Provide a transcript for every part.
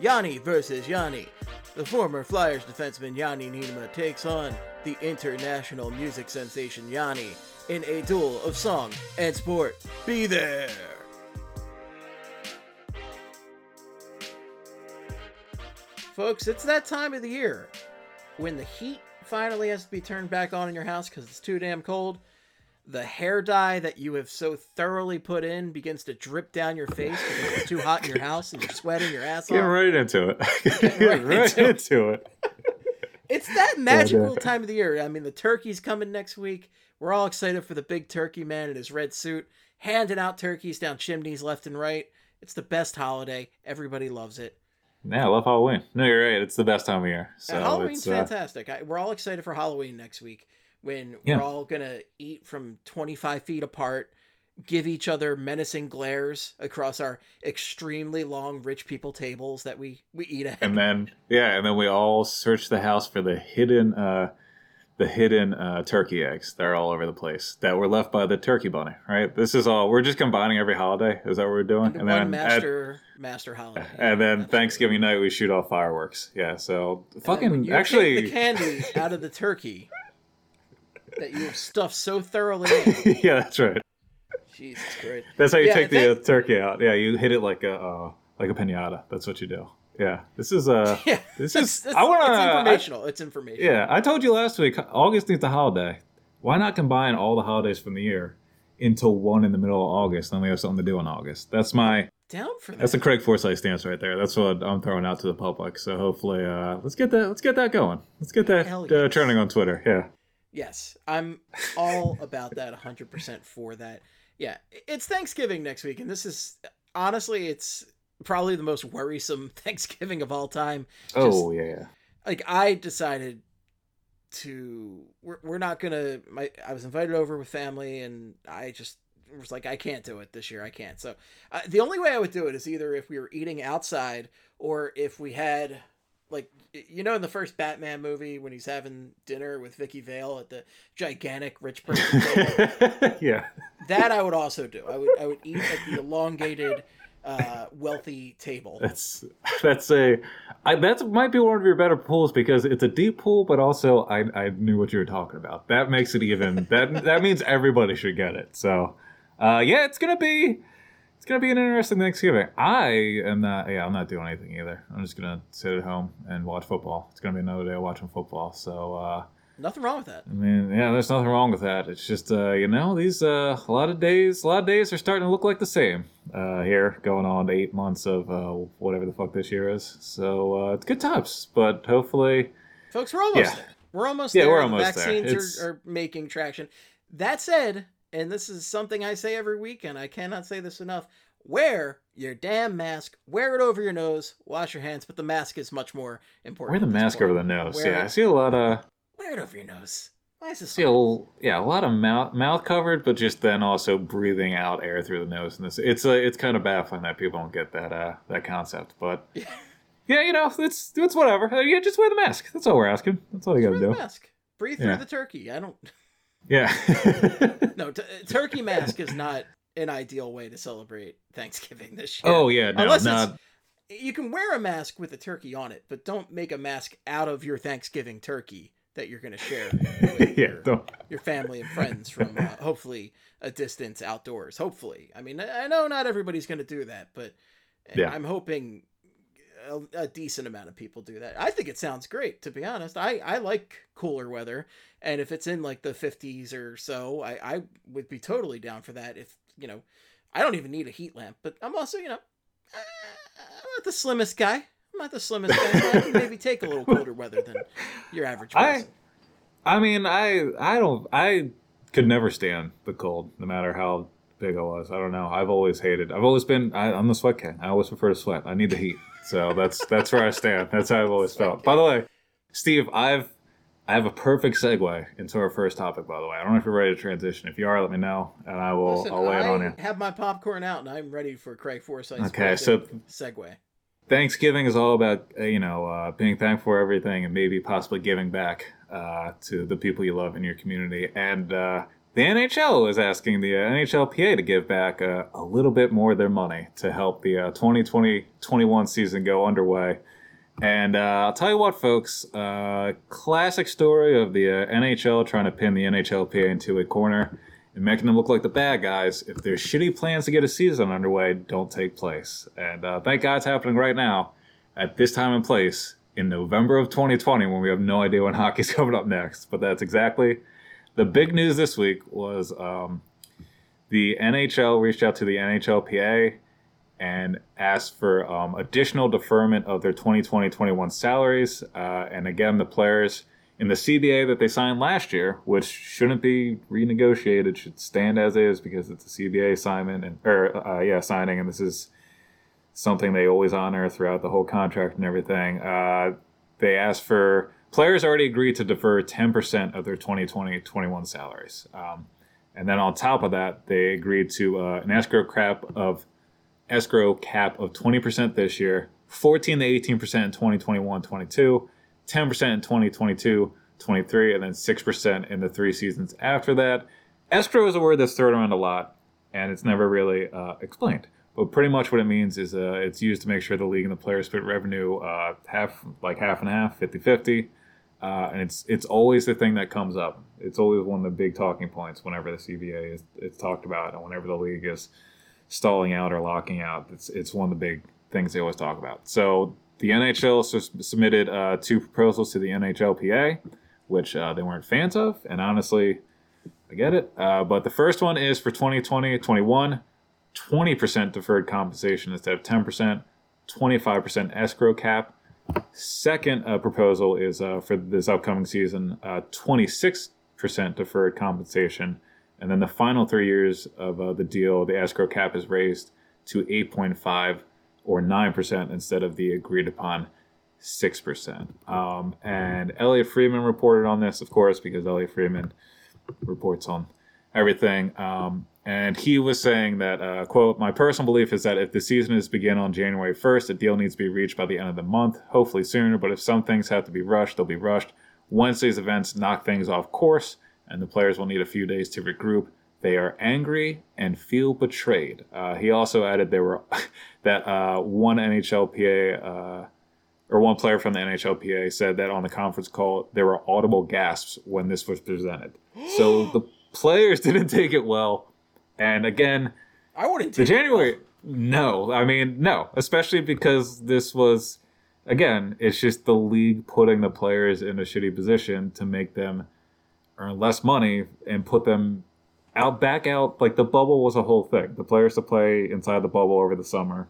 Yanni versus Yanni. The former Flyers defenseman Yanni Niedema takes on the international music sensation Yanni in a duel of song and sport. Be there! Folks, it's that time of the year when the heat finally has to be turned back on in your house because it's too damn cold. The hair dye that you have so thoroughly put in begins to drip down your face because it's too hot in your house and you're sweating your ass off. Get right into it. Get right right, into it. into it. It's that magical yeah. time of the year. I mean, the turkey's coming next week. We're all excited for the big turkey man in his red suit, handing out turkeys down chimneys left and right. It's the best holiday. Everybody loves it. Yeah, I love Halloween. No, you're right. It's the best time of year. So Uh, Halloween's it's, uh, fantastic. I, we're all excited for Halloween next week when Yeah. we're all gonna eat from 25 feet apart, give each other menacing glares across our extremely long rich people tables that we we eat at. and then yeah, and then we all search the house for the hidden uh the hidden uh, turkey eggs that are all over the place that were left by the turkey bunny, right? This is all we're just combining every holiday. Is that what we're doing? Into one master master holiday. at, and then Thanksgiving night we shoot off fireworks. Yeah, so And then fucking actually the candy out of the turkey that you have stuffed so thoroughly yeah, that's right. Jesus Christ. That's how you Yeah, take the uh, turkey out. Yeah, you hit it like a uh, like a pinata. That's what you do. Yeah, this is uh, Yeah, this is. I want It's to. informational. it's informational. Yeah, I told you last week. August needs a holiday. Why not combine all the holidays from the year into one in the middle of August? Then we have something to do in August. That's my. Down for that. That's the Craig Forsyth stance right there. That's what I'm throwing out to the public. So hopefully, uh, let's get that. Let's get that going. Let's get that uh, yes. trending on Twitter. Yeah. Yes, I'm all about that 100% for that. Yeah, it's Thanksgiving next week, and this is honestly, it's probably the most worrisome Thanksgiving of all time. oh yeah, yeah. Like, I decided to, we're, we're not gonna, my, I was invited over with family, and I just was like, I can't do it this year. I can't. So, uh, the only way I would do it is either if we were eating outside or if we had like you know in the first Batman movie when he's having dinner with Vicky Vale at the gigantic rich person table. yeah. that I would also do. I would I would eat at the elongated uh wealthy table. That's that's a I, that might be one of your better pools because it's a deep pool, but also I I knew what you were talking about. That makes it even that that means everybody should get it. So, uh, yeah, it's gonna be it's gonna be an interesting Thanksgiving. I am not yeah I'm not doing anything either. I'm just gonna sit at home and watch football. It's gonna be another day of watching football. So. uh Nothing wrong with that. I mean, yeah, there's nothing wrong with that. It's just, uh, you know, these uh, a lot of days, a lot of days are starting to look like the same uh, here, going on eight months of uh, whatever the fuck this year is. So uh, it's good times, but hopefully, Folks, we're almost Yeah. there. We're almost Yeah, there. we're almost there. Vaccines It's- are, are making traction. That said, and this is something I say every week, and I cannot say this enough. Wear your damn mask. Wear it over your nose. Wash your hands, but the mask is much more important. wear the mask over the nose. Wear yeah, I see a lot of, Wear it over your nose. Why is this? see a, yeah, a lot of mouth mouth covered, but just then also breathing out air through the nose. And this, it's uh, it's kind of baffling that people don't get that uh, that concept. But yeah, you know, it's it's whatever. Uh, yeah, just wear the mask. That's all we're asking. That's all you got to do. Wear to the do. mask. Breathe Yeah. through the turkey. I don't. Yeah. No, t- turkey mask is not an ideal way to celebrate Thanksgiving this year. Oh yeah, no, Unless not it's, you can wear a mask with a turkey on it, but don't make a mask out of your Thanksgiving turkey that you're going to share with yeah. your, your family and friends from uh, hopefully a distance outdoors. Hopefully, I mean, I I know not everybody's going to do that, but Yeah. I'm hoping a, a decent amount of people do that. I think it sounds great, to be honest. I I like cooler weather, and if it's in like the 50s or so, I I would be totally down for that. If you know, I don't even need a heat lamp, but I'm also you know, I'm not the slimmest guy. I'm not the slimmest guy. I can maybe take a little colder weather than your average I- person. I I mean, I I don't I could never stand the cold, no matter how big I was. I don't know. I've always hated. I've always been. I, I'm the sweat king. I always prefer to sweat. I need the heat. So that's that's where I stand. That's how I've always felt. By the way, Steve, I've I have a perfect segue into our first topic. By the way, I don't know if you're ready to transition. If you are, let me know, and I will. Listen, I'll lay it I on you. have my popcorn out, and I'm ready for Craig Forsyth's Okay, so- segue. Thanksgiving is all about uh, you know uh, being thankful for everything and maybe possibly giving back uh, to the people you love in your community. And uh, the NHL is asking the uh, NHLPA to give back uh, a little bit more of their money to help the uh, 2020-21 season go underway. And uh, I'll tell you what, folks, uh, classic story of the uh, NHL trying to pin the NHLPA into a corner and making them look like the bad guys if their shitty plans to get a season underway don't take place. And uh, thank God it's happening right now at this time and place in November of 2020 when we have no idea when hockey's coming up next. But that's exactly the big news this week was um, the NHL reached out to the NHLPA and asked for um, additional deferment of their 2020-21 salaries. Uh, and again, the players in the CBA that they signed last year, which shouldn't be renegotiated, should stand as is because it's a CBA assignment and or uh, yeah signing, and this is something they always honor throughout the whole contract and everything. Uh, they asked for players already agreed to defer 10% of their 2020-21 salaries. Um, and then on top of that, they agreed to uh, an escrow cap of escrow cap of 20% this year, 14 to 18% in 2021-22, 10% in 2022 23, and then 6% in the three seasons after that. Escrow is a word that's thrown around a lot, and it's never really uh, explained. But pretty much what it means is uh, it's used to make sure the league and the players split revenue uh, half, like half and half, 50 50. Uh, and it's it's always the thing that comes up. It's always one of the big talking points whenever the CBA is it's talked about, and whenever the league is stalling out or locking out. It's it's one of the big things they always talk about. So the NHL submitted uh, two proposals to the NHLPA, which uh, they weren't fans of, and honestly, I get it. Uh, but the first one is for 2020-21, 20% deferred compensation instead of 10%, 25% escrow cap. Second uh, proposal is uh, for this upcoming season, uh, 26% deferred compensation. And then the final three years of uh, the deal, the escrow cap is raised to 8.5 or 9% instead of the agreed upon 6%. Um, and Elliotte Friedman reported on this, of course, because Elliotte Friedman reports on everything. Um, and he was saying that, uh, quote, my personal belief is that if the season is begin on January 1st, a deal needs to be reached by the end of the month, hopefully sooner. But if some things have to be rushed, they'll be rushed. Wednesday's events knock things off course, and the players will need a few days to regroup. They are angry and feel betrayed. Uh, he also added there were that uh, one NHLPA uh, or one player from the NHLPA said that on the conference call there were audible gasps when this was presented. So the players didn't take it well. And again, I wouldn't. the take it January, no, I mean, no, especially because this was, again, it's just the league putting the players in a shitty position to make them earn less money and put them out back out. Like the bubble was a whole thing. The players to play inside the bubble over the summer,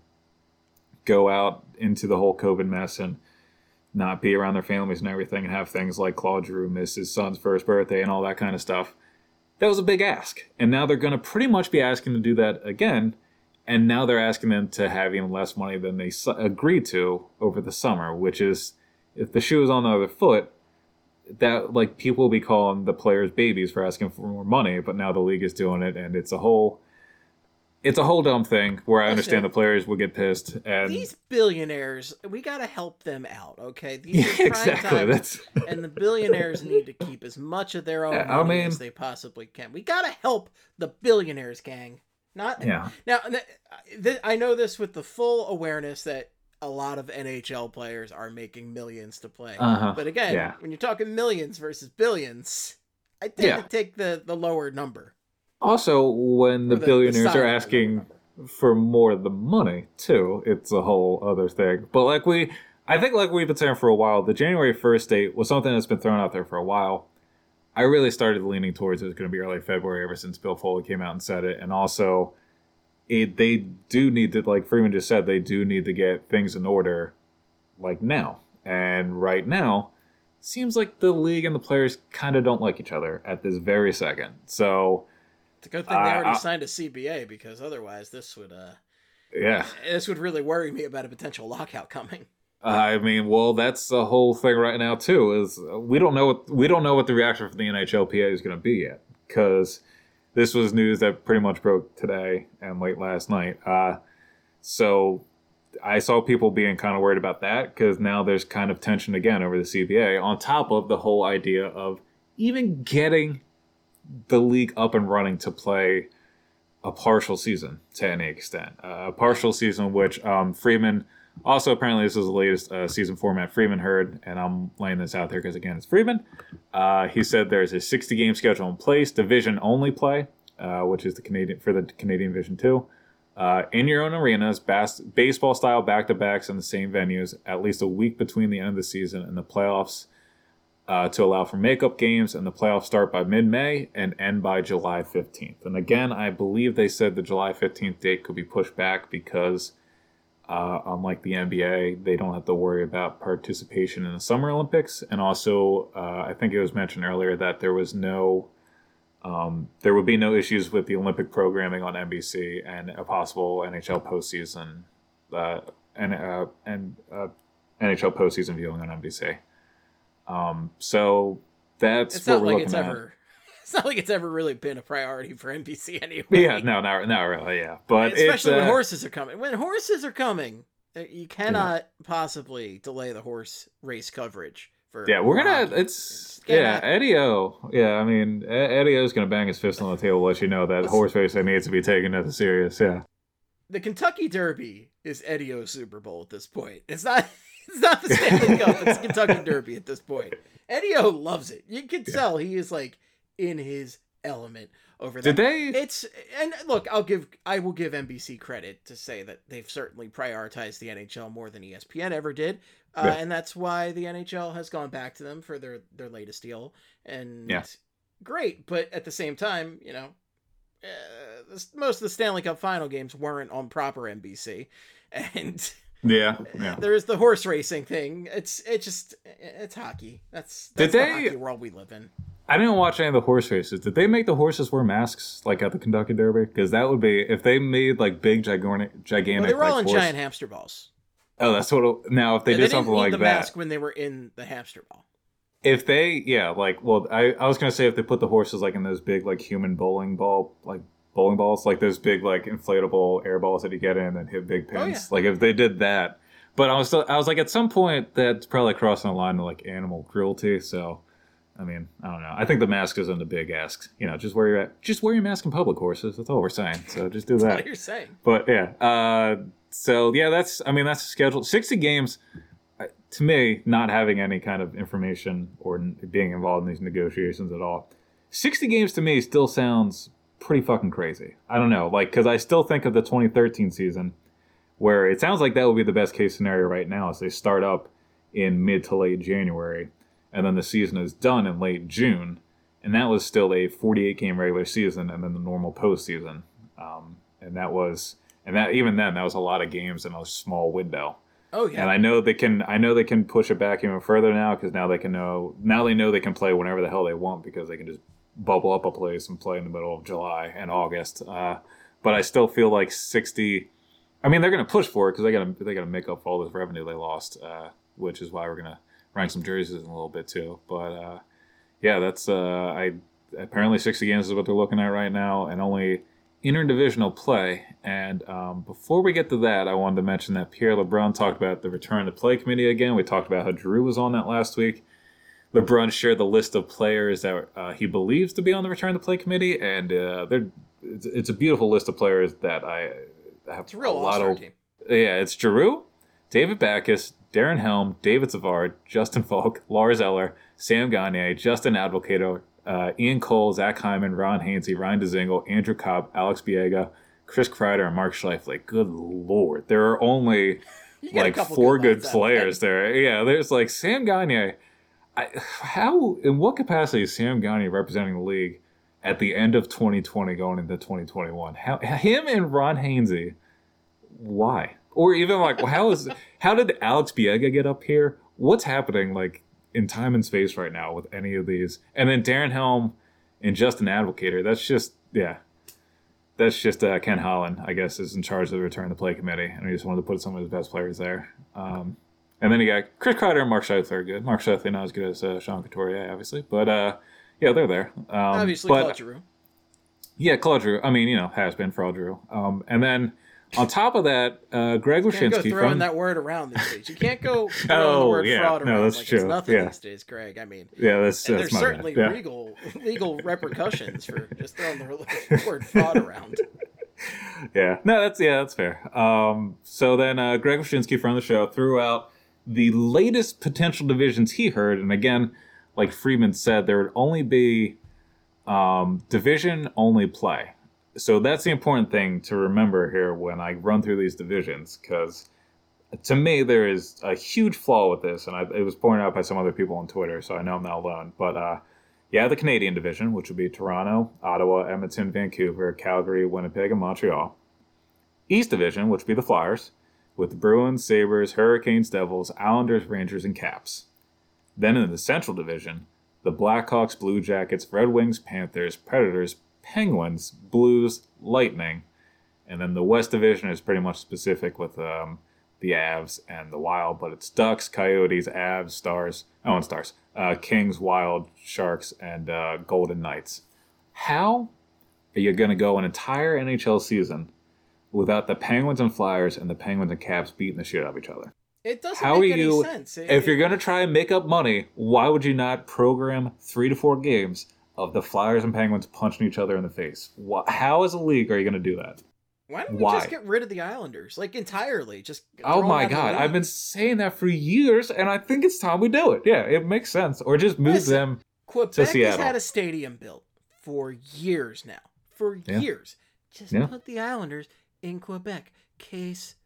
go out into the whole COVID mess and not be around their families and everything and have things like Claude Giroux miss his son's first birthday and all that kind of stuff that was a big ask. And now they're going to pretty much be asking to do that again. And now they're asking them to have even less money than they su- agreed to over the summer, which is if the shoe is on the other foot, that like people will be calling the players babies for asking for more money, but now the league is doing it, and it's a whole, it's a whole dumb thing where I Listen. understand the players will get pissed, and These billionaires, we gotta help them out, okay? These yeah, are exactly. That's and the billionaires need to keep as much of their own Yeah, I money mean- as they possibly can. We gotta help the billionaires, gang. Not yeah, now. th- th- I know this with the full awareness that a lot of NHL players are making millions to play. Uh-huh. But again, Yeah. when you're talking millions versus billions, I tend Yeah. to take the the lower number. Also, when the, the- the billionaires size are asking for more of the money too, it's a whole other thing. But like we, I think like we've been saying for a while, the January first date was something that's been thrown out there for a while. I really started leaning towards it was going to be early February ever since Bill Foley came out and said it, and also, it they do need to like Friedman just said they do need to get things in order, like now. And right now, seems like the league and the players kind of don't like each other at this very second. So It's a good thing they already I- signed a CBA because otherwise this would uh Yeah. This would really worry me about a potential lockout coming. I mean, well, that's the whole thing right now too. Is we don't know what we don't know what the reaction from the NHLPA is going to be yet because this was news that pretty much broke today and late last night. Uh, so I saw people being kind of worried about that because now there's kind of tension again over the CBA on top of the whole idea of even getting the league up and running to play a partial season to any extent. Uh, a partial season, which um, Friedman also apparently this is the latest uh, season format Friedman heard, and I'm laying this out there because again it's Friedman. Uh, he said there's a 60 game schedule in place, division only play, uh, which is the Canadian for the Canadian Division Two. Uh, in your own arenas, bas- baseball style back to backs in the same venues, at least a week between the end of the season and the playoffs uh, to allow for makeup games, and the playoffs start by mid May and end by July 15th. And again, I believe they said the July 15th date could be pushed back because, uh, unlike the NBA, they don't have to worry about participation in the Summer Olympics. And also, uh, I think it was mentioned earlier that there was no. Um, there would be no issues with the Olympic programming on NBC and a possible NHL postseason, uh, and uh, and uh, NHL postseason viewing on NBC. Um, so that's It's what not we're like looking it's at. ever. It's not like it's ever really been a priority for NBC anyway. Yeah, no, not, not really. Yeah, but especially it's, uh, when horses are coming. When horses are coming, uh, you cannot possibly delay the horse race coverage for. Yeah, we're gonna. hockey. It's can't yeah. Eddie O. Yeah, I mean, Eddie O's gonna bang his fist on the table, let you know that horse racing needs to be taken as serious. Yeah, the Kentucky Derby is Eddie O's Super Bowl at this point. It's not. It's not the Stanley Cup. It's Kentucky Derby at this point. Eddie O loves it. You can tell he is like in his element over there. did they? It's and look, I'll give I will give NBC credit to say that they've certainly prioritized the NHL more than ESPN ever did, uh, Yeah. and that's why the NHL has gone back to them for their their latest deal. And Yeah. great, but at the same time, you know, uh, most of the Stanley Cup final games weren't on proper NBC, and yeah, yeah. there's the horse racing thing. It's it just it's hockey. That's Did that's the they- hockey world we live in. I didn't watch any of the horse races. Did they make the horses wear masks like at the Kentucky Derby? Because that would be if they made like big gigantic gigantic. Well, they were all like, in horse- giant hamster balls. Oh, that's what. it- Now, if they Yeah, did didn't something like the that, mask when they were in the hamster ball. if they yeah like well I, I was gonna say if they put the horses like in those big like human bowling ball like bowling balls like those big like inflatable air balls that you get in and hit big pins. Oh, yeah. like if they did that. But i was still i was like at some point that's probably crossing the line to like animal cruelty. So i mean i don't know. I think the mask isn't a big ask you know just wear your just wear your mask in public horses. That's all we're saying. So just do that. What you're saying? but yeah, uh, so yeah, that's I mean that's scheduled sixty games. uh, To me, not having any kind of information or n- being involved in these negotiations at all, sixty games to me still sounds pretty fucking crazy. I don't know, like because I still think of the 2013 season, where it sounds like that would be the best case scenario right now, as they start up in mid to late January, and then the season is done in late June, and that was still a 48 game regular season, and then the normal postseason, um, and that was and that even then that was a lot of games in a small window. Oh yeah. And I know they can. I know they can push it back even further now because now they can know. Now they know they can play whenever the hell they want because they can just bubble up a place and play in the middle of July and August. Uh, but I still feel like sixty. I mean, they're going to push for it because they got to they got to make up for all this revenue they lost, uh, which is why we're going to rank some jerseys in a little bit too. But uh, yeah, that's uh, I apparently sixty games is what they're looking at right now, and only interdivisional play. And um, before we get to that, I wanted to mention that Pierre LeBrun talked about the return to play committee again. We talked about how Drew was on that last week. LeBrun shared the list of players that uh, he believes to be on the return to play committee, and uh, they're it's, it's a beautiful list of players that I have it's a real a lot of. team. Yeah, it's Giroux, David Backes, Darren Helm, David Savard, Justin Falk, Lars Eller, Sam Gagne, Justin Abdelkader, uh, Ian Cole, Zach Hyman, Ron Hainsey, Ryan Dzingel, Andrew Copp, Alex Biega, Chris Kreider, and Mark Scheifele. Good lord, there are only You get a like four good good ones out of players there. Yeah, there's like Sam Gagne. I, how in what capacity is Sam Gagne representing the league at the end of 2020 going into 2021? How him and Ron Hainsey? Why? Or even like how is how did Alex Biega get up here? What's happening like in time and space right now with any of these? And then Darren Helm and Justin Abdelkader. That's just yeah. that's just uh, Ken Holland, I guess, is in charge of the return to play committee, and he just wanted to put some of his best players there. Um, and then you got Chris Kreider and Mark Scheifele are good. Mark Scheifele not as good as uh, Sean Couturier, obviously, but uh, yeah, they're there. Um, Obviously, but, Claude Giroux. Yeah, Claude Drew. I mean, you know, has been for Drew. Um, and then on top of that, uh, Greg You can't go throwing from that word around these days. You can't go throwing Oh, the word yeah. fraud No, around that's like true. it's nothing Yeah. these days, Greg. I mean, yeah, that's, and that's there's certainly. Yeah. legal legal repercussions for just throwing the word fraud around. yeah, no, that's yeah, that's fair. Um, so then uh, Greg Wyshynski from the show threw out the latest potential divisions he heard, and again, like Friedman said, there would only be um, division only play. So that's the important thing to remember here when I run through these divisions, because to me there is a huge flaw with this, and I, it was pointed out by some other people on Twitter, so I know I'm not alone. But uh, yeah, the Canadian division, which would be Toronto, Ottawa, Edmonton, Vancouver, Calgary, Winnipeg, and Montreal. East division, which would be the Flyers, with Bruins, Sabres, Hurricanes, Devils, Islanders, Rangers, and Caps. Then in the Central division, the Blackhawks, Blue Jackets, Red Wings, Panthers, Predators, Penguins, Blues, Lightning. And then the West division is pretty much specific with um, the Avs and the Wild, but it's Ducks, Coyotes, Avs, Stars, oh, and Stars, uh, Kings, Wild, Sharks, and uh, Golden Knights. How are you going to go an entire NHL season without the Penguins and Flyers and the Penguins and Caps beating the shit out of each other? It doesn't How make are any you- sense. It- If you're going to try and make up money, why would you not program three to four games of the Flyers and Penguins punching each other in the face? Wha how, as a league, are you going to do that? why don't we why? just get rid of the Islanders like entirely? Just Oh my out of the god. I've been saying that for years, and I think it's time we do it. Yeah, it makes sense. Or just move Listen, them. Quebec has Seattle. had a stadium built for years now. For Yeah. years. Just Yeah. put the Islanders in Quebec. Case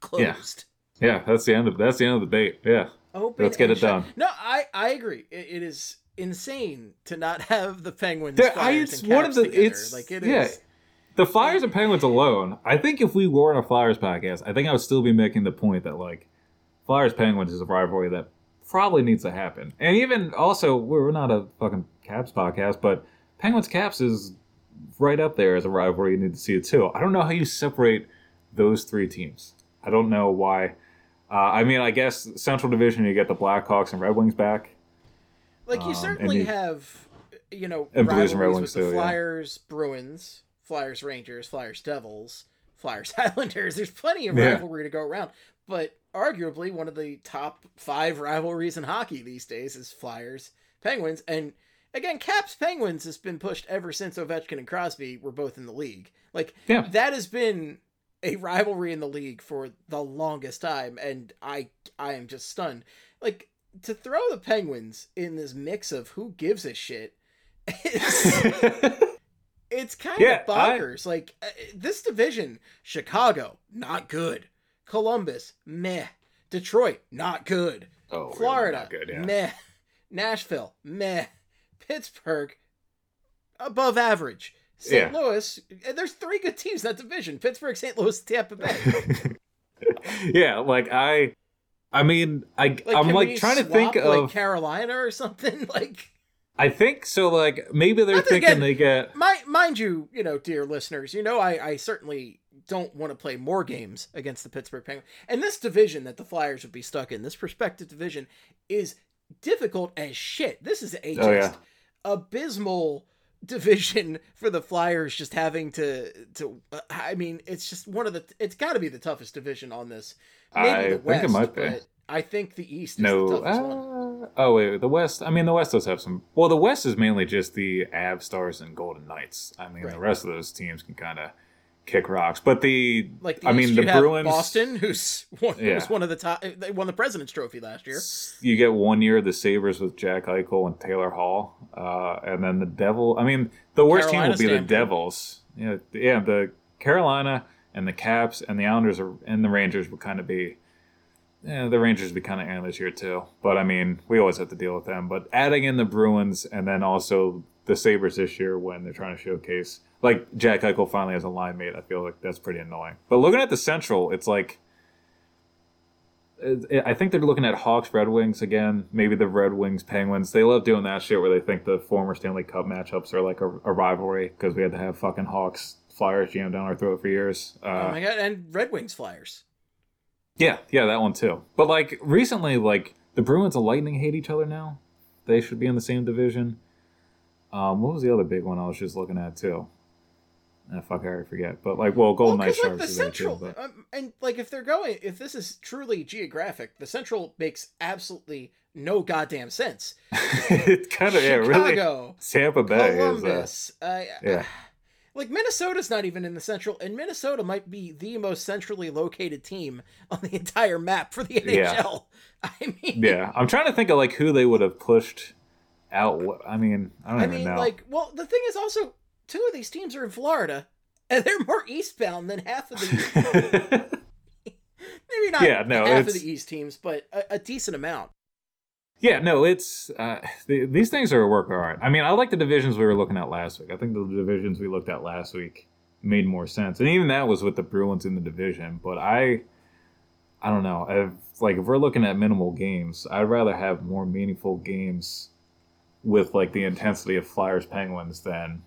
closed. Yeah, yeah that's the end of that's the end of the debate. Yeah, Open Let's get it done. No, I I agree. It, it is insane to not have the Penguins. There- I- it's one of the- together. it's- like it yeah. is- the Flyers and Penguins alone. I think if we were on a Flyers podcast, I think I would still be making the point that like Flyers Penguins is a rivalry that probably needs to happen. And even also, we're not a fucking Caps podcast, but Penguins Caps is right up there as a rivalry. You need to see it too. I don't know how you separate those three teams. I don't know why. Uh, I mean, I guess Central Division, you get the Blackhawks and Red Wings back. Like you Um, certainly you- have, you know, And rivalries and Red with Wings the too, yeah. Flyers, Bruins, Flyers, Rangers, Flyers, Devils, Flyers, Islanders. There's plenty of Yeah. rivalry to go around, but arguably one of the top five rivalries in hockey these days is Flyers, Penguins, and again, Caps Penguins has been pushed ever since Ovechkin and Crosby were both in the league. Like Yeah. that has been a rivalry in the league for the longest time, and I I am just stunned. Like to throw the Penguins in this mix of who gives a shit. It's, it's kind Yeah, of I- bonkers. Like uh, this division, Chicago, not good. Columbus, meh. Detroit, not good. oh, really Florida, not good. Yeah. meh. Nashville, meh. Pittsburgh, above average. St. Yeah. Louis, there's three good teams in that division: Pittsburgh, St. Louis, Tampa Bay. yeah, like I, I mean, I Like, I'm like trying to think like of. Carolina or something. Like, I think so. Like maybe they're thinking again- they get. my, mind you, you know, dear listeners, you know, I, I certainly don't want to play more games against the Pittsburgh Penguins. And this division that the Flyers would be stuck in, this prospective division, is difficult as shit. This is a Oh, just abysmal division for the Flyers just having to to uh, I mean it's just one of the it's got to be the toughest division on this maybe I the think West it might be. I think the East is the No. Uh, oh wait, the West. I mean, the West does have some. Well, the West is mainly just the Av Stars and Golden Knights. I mean, Right. the rest of those teams can kind of kick rocks. But the, like the I East, mean, the Bruins. Boston who's one, Yeah. who's one of the top they won the President's Trophy last year You get one year of the Sabres with Jack Eichel and Taylor Hall, uh, and then the Devil. I mean, the worst team will be the Devils. Yeah, yeah. The Carolina and the Caps and the Islanders are, and the Rangers would kind of be. Yeah, the Rangers would be kind of in this year too. But I mean, we always have to deal with them. But adding in the Bruins and then also the Sabres this year when they're trying to showcase, like Jack Eichel finally has a line mate, I feel like that's pretty annoying. But looking at the Central, it's like it- I think they're looking at Hawks, Red Wings again. Maybe the Red Wings, Penguins. They love doing that shit where they think the former Stanley Cup matchups are like a, a rivalry because we had to have fucking Hawks, Flyers jammed down our throat for years. Uh, oh my god, and Red Wings Flyers. Yeah, yeah, that one too. But like recently, like the Bruins and Lightning hate each other now. They should be in the same division. Um, what was the other big one I was just looking at too? Ah, fuck, I forget. But like, well, Golden Well, Knight 'cause, like the is central, too. But um, and like if they're going, if this is truly geographic, the central makes absolutely no goddamn sense. it kind of yeah, really. Chicago, Tampa Bay is. Uh, Columbus, uh, yeah. like Minnesota's not even in the central, and Minnesota might be the most centrally located team on the entire map for the NHL. Yeah. I mean, yeah, I'm trying to think of like who they would have pushed out. I mean, I don't know. I even mean, know. like, well, the thing is also two of these teams are in Florida, and they're more eastbound than half of the maybe not Yeah, no, half of the East teams, but a, a decent amount. Yeah, no, it's uh, th- these things are a work of art. I mean, I like the divisions we were looking at last week. I think the divisions we looked at last week made more sense, and even that was with the Bruins in the division. But I, I don't know. If like if we're looking at minimal games, I'd rather have more meaningful games with like the intensity of Flyers Penguins than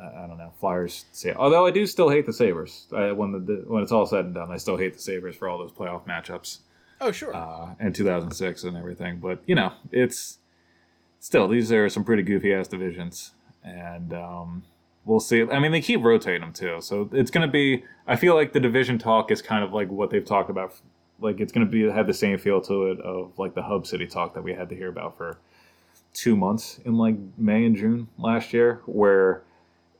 I don't know Flyers. Say, although I do still hate the Sabres. When the when it's all said and done, I still hate the Sabres for all those playoff matchups Oh, sure. uh, in 2006 and everything. But you know, it's still these are some pretty goofy ass divisions, and um, we'll see. I mean, they keep rotating them too, so it's gonna be. I feel like the division talk is kind of like what they've talked about. Like it's gonna be have the same feel to it of like the Hub City talk that we had to hear about for two months in like May and June last year, where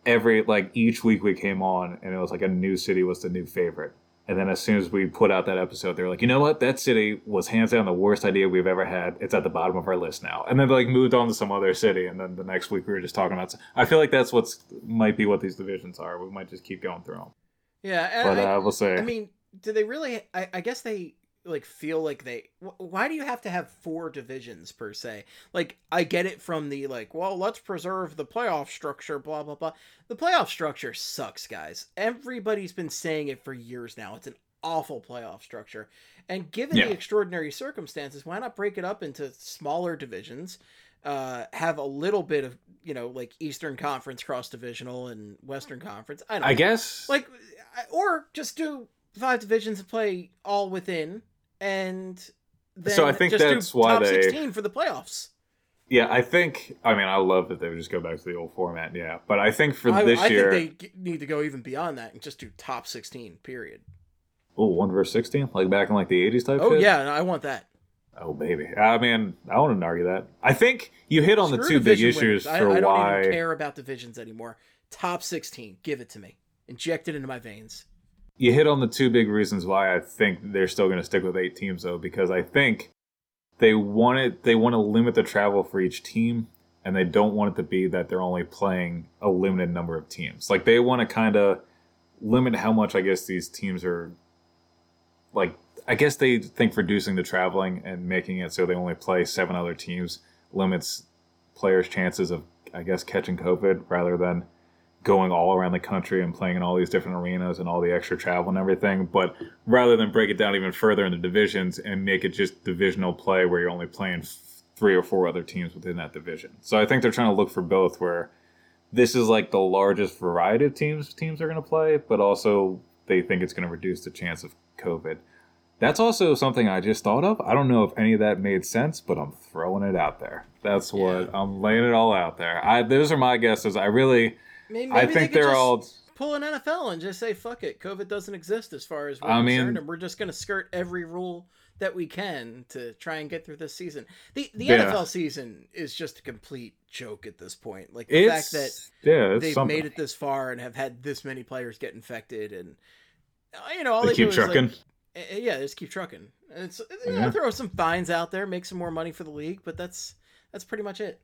every like each week we came on and it was like a new city was the new favorite. And then as soon as we put out that episode, they were like, you know what? That city was hands down the worst idea we've ever had. It's at the bottom of our list now. And then they like moved on to some other city. And then the next week we were just talking about. I feel like that's what's might be what these divisions are. We might just keep going through them. yeah, But I, uh, we'll say. I mean, do they really? I, I guess they like feel like they. Why do you have to have four divisions per se? Like, I get it from the like, well, let's preserve the playoff structure, blah blah blah. The playoff structure sucks, guys. Everybody's been saying it for years now. It's an awful playoff structure, and given Yeah. the extraordinary circumstances, why not break it up into smaller divisions? Uh, have a little bit of you know like Eastern Conference cross divisional and Western Conference. I don't I know guess. like or just do five divisions and play all within and So I think just that's do why top they- 16 for the playoffs yeah, I think. I mean, I love that they would just go back to the old format. Yeah, but I think for I, this I year, think they need to go even beyond that and just do top 16 period oh, one versus sixteen, like back in like the eighties type. oh shit? yeah no, i want that Oh baby, I mean, I wouldn't argue that. I think you hit on the two big issues winners. I, for I don't why. even care about divisions anymore top 16 give it to me inject it into my veins You hit on the two big reasons why I think they're still going to stick with eight teams, though, because I think they want it. They want to limit the travel for each team, and they don't want it to be that they're only playing a limited number of teams. Like they want to kind of limit how much I guess these teams are. Like I guess they think reducing the traveling and making it so they only play seven other teams limits players' chances of I guess catching COVID rather than going all around the country and playing in all these different arenas and all the extra travel and everything. But rather than break it down even further into divisions and make it just divisional play where you're only playing f- three or four other teams within that division. So I think they're trying to look for both where this is like the largest variety of teams teams are going to play, but also they think it's going to reduce the chance of COVID. That's also something I just thought of. I don't know if any of that made sense, but I'm throwing it out there. That's what Yeah. I'm laying it all out there. I those are my guesses. I really maybe, I think they just all pull an nfl and just say fuck it covid doesn't exist as far as we're I mean- concerned and we're just going to skirt every rule that we can to try and get through this season the the Yeah. nfl season is just a complete joke at this point like the it's fact that yeah, they've something. made it this far and have had this many players get infected and uh, you know all They they, keep do trucking. is like, eh, eh, yeah just keep trucking it's you know, Yeah. throw some fines out there make some more money for the league but that's that's pretty much it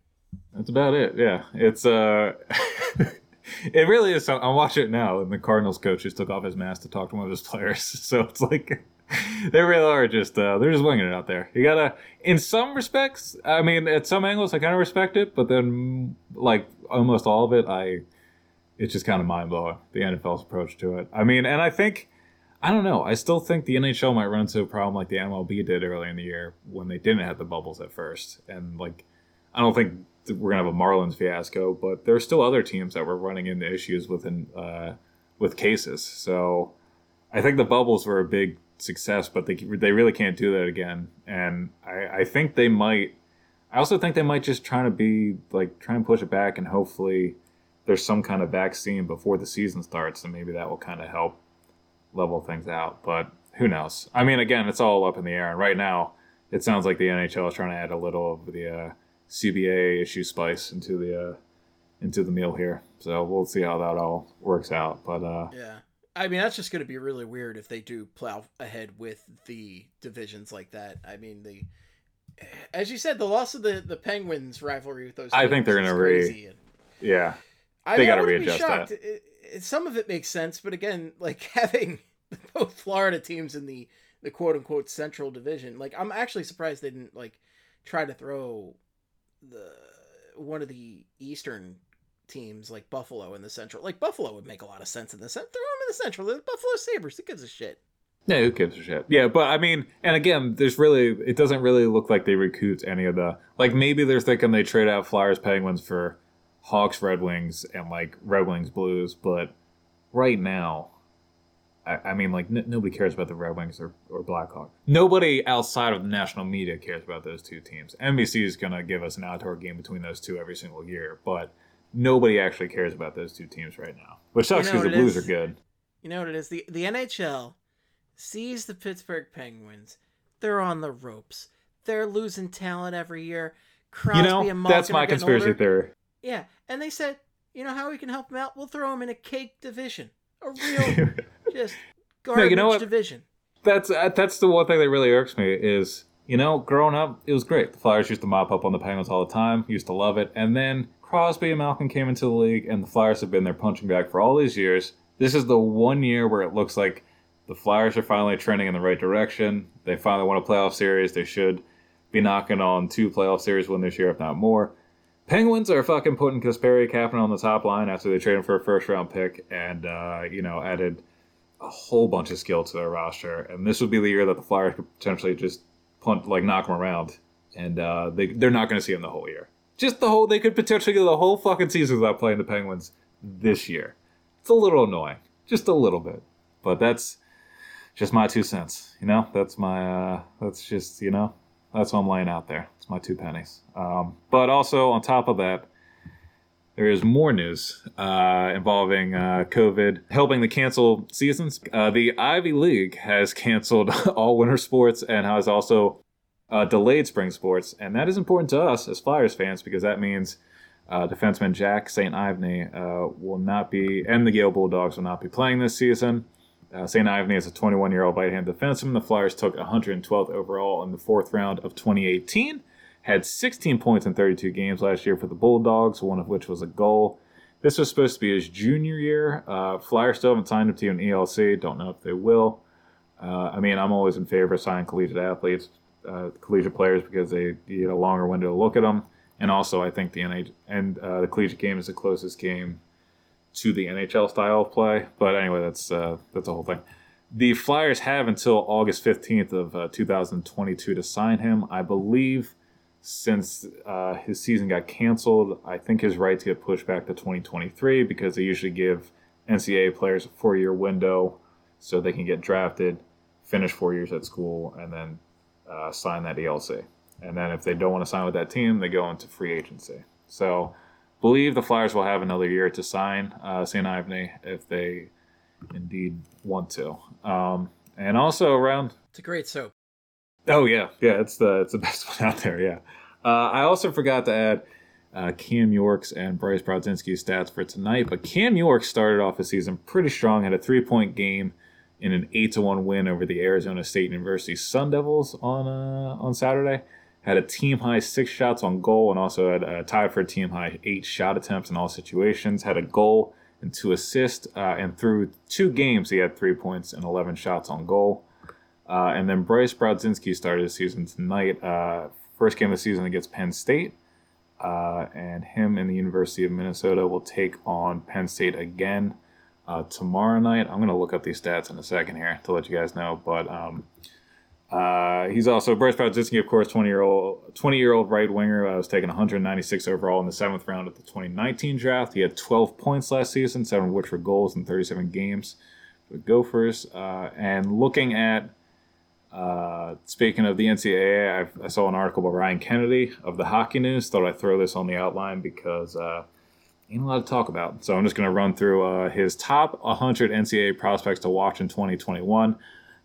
That's about it. Yeah, it's uh, it really is. I'm watching it now, and the Cardinals coach just took off his mask to talk to one of his players. So it's like they really are just uh, they're just winging it out there. You gotta, in some respects, I mean, at some angles, I kind of respect it, but then like almost all of it, I it's just kind of mind blowing the NFL's approach to it. I mean, and I think. I don't know. I still think the NHL might run into a problem like the MLB did early in the year when they didn't have the bubbles at first. And like I don't think we're gonna have a Marlins fiasco, but there's still other teams that were running into issues within uh, with cases. So I think the bubbles were a big success, but they they really can't do that again. And I, I think they might. I also think they might just try to be like try and push it back, and hopefully there's some kind of vaccine before the season starts, and maybe that will kind of help level things out. But who knows? I mean, again, it's all up in the air, and right now it sounds like the NHL is trying to add a little of the uh, CBA issue spice into the uh, into the meal here. So we'll see how that all works out. But uh, Yeah. I mean, that's just going to be really weird if they do plow ahead with the divisions like that. I mean, the as you said, the loss of the the Penguins rivalry with those. I think they're gonna re- And yeah, I they wouldn't be readjust that. It, it, some of it makes sense, but again, like having both Florida teams in the the quote unquote Central Division, like I'm actually surprised they didn't like try to throw the one of the Eastern teams like Buffalo in the Central. Like Buffalo would make a lot of sense in the Central. Throw them in the Central. The Buffalo Sabres. Who gives a shit? yeah. Who gives a shit? Yeah, but I mean, and again, there's really it doesn't really look like they recouped any of the like maybe they're thinking they trade out Flyers, Penguins for Hawks, Red Wings, and like Red Wings, Blues, but right now. I I mean, like n- nobody cares about the Red Wings or, or Blackhawk. Nobody outside of the national media cares about those two teams. NBC is gonna give us an outdoor game between those two every single year, but nobody actually cares about those two teams right now. Which sucks You because know the Blues is? are good. You know what it is? The the NHL sees the Pittsburgh Penguins. They're on the ropes. They're losing talent every year. Crosby You know, and Malkin that's my getting conspiracy older. theory. Yeah, and they said, you know how we can help them out? We'll throw them in a cake division, a real just garbage you know what? division. that's uh, that's the one thing that really irks me is you know growing up it was great. The flyers used to mop up on the penguins all the time used to love it. And then crosby and Malkin came into the league and the flyers have been there punching back for all these years. This is the one year where it looks like the flyers are finally trending in the right direction. They finally won a playoff series. They should be knocking on two playoff series win this year if not more. Penguins are fucking putting Kasperi Kapanen on the top line after they traded him for a first round pick and uh, you know added a whole bunch of skill to their roster, and this would be the year that the Flyers could potentially just punt, like knock them around, and uh, they they're not going to see them the whole year. Just the whole, they could potentially go the whole fucking season without playing the Penguins this year. It's a little annoying, just a little bit, but that's just my two cents. You know, that's my uh, that's just you know that's what I'm laying out there. It's my two pennies. Um, but also on top of that, there is more news uh, involving uh, COVID helping to cancel seasons. Uh, the Ivy League has canceled all winter sports and has also uh, delayed spring sports. And that is important to us as Flyers fans because that means uh, defenseman Jack St. Ivany uh, will not be, and the Yale Bulldogs will not be playing this season. St. Ivany is a 21 year old right hand defenseman. The Flyers took 112th overall in the fourth round of 2018 had 16 points in 32 games last year for the Bulldogs, one of which was a goal. This was supposed to be his junior year. Uh, Flyers still haven't signed him to an ELC. Don't know if they will. Uh, I mean, I'm always in favor of signing collegiate athletes, uh, collegiate players, because they get a longer window to look at them. And also, I think the NH- and uh, the collegiate game is the closest game to the NHL style of play. But anyway, that's uh, that's the whole thing. The Flyers have until August 15th of uh, 2022 to sign him. I believe since uh, his season got canceled, I think his rights get pushed back to 2023 because they usually give NCAA players a four year window so they can get drafted, finish four years at school, and then uh, sign that ELC. And then if they don't want to sign with that team, they go into free agency. So, believe the Flyers will have another year to sign uh, St. Ivany if they indeed want to. Um, and also around It's a great soap. Oh yeah, yeah, it's the it's the best one out there. Yeah, uh, I also forgot to add uh, Cam York's and Bryce Brodzinski's stats for tonight. But Cam York started off the season pretty strong. Had a three point game in an eight to one win over the Arizona State University Sun Devils on uh, on Saturday. Had a team high six shots on goal and also had uh, tied for a team high eight shot attempts in all situations. Had a goal and two assists. Uh, and through two games, he had three points and eleven shots on goal. Uh, and then Bryce Brodzinski started the season tonight. Uh, first game of the season against Penn State. Uh, and him and the University of Minnesota will take on Penn State again uh, tomorrow night. I'm going to look up these stats in a second here to let you guys know. But um, Uh, he's also Bryce Brodzinski, of course, twenty year old twenty year old right winger. I was taken 196 overall in the seventh round of the 2019 draft. He had 12 points last season, seven of which were goals in 37 games for the Gophers. Uh, and looking at uh, speaking of the NCAA, I've, i saw an article by Ryan Kennedy of the Hockey News. Thought I'd throw this on the outline because uh, ain't a lot to talk about. So I'm just going to run through uh, his top 100 NCAA prospects to watch in 2021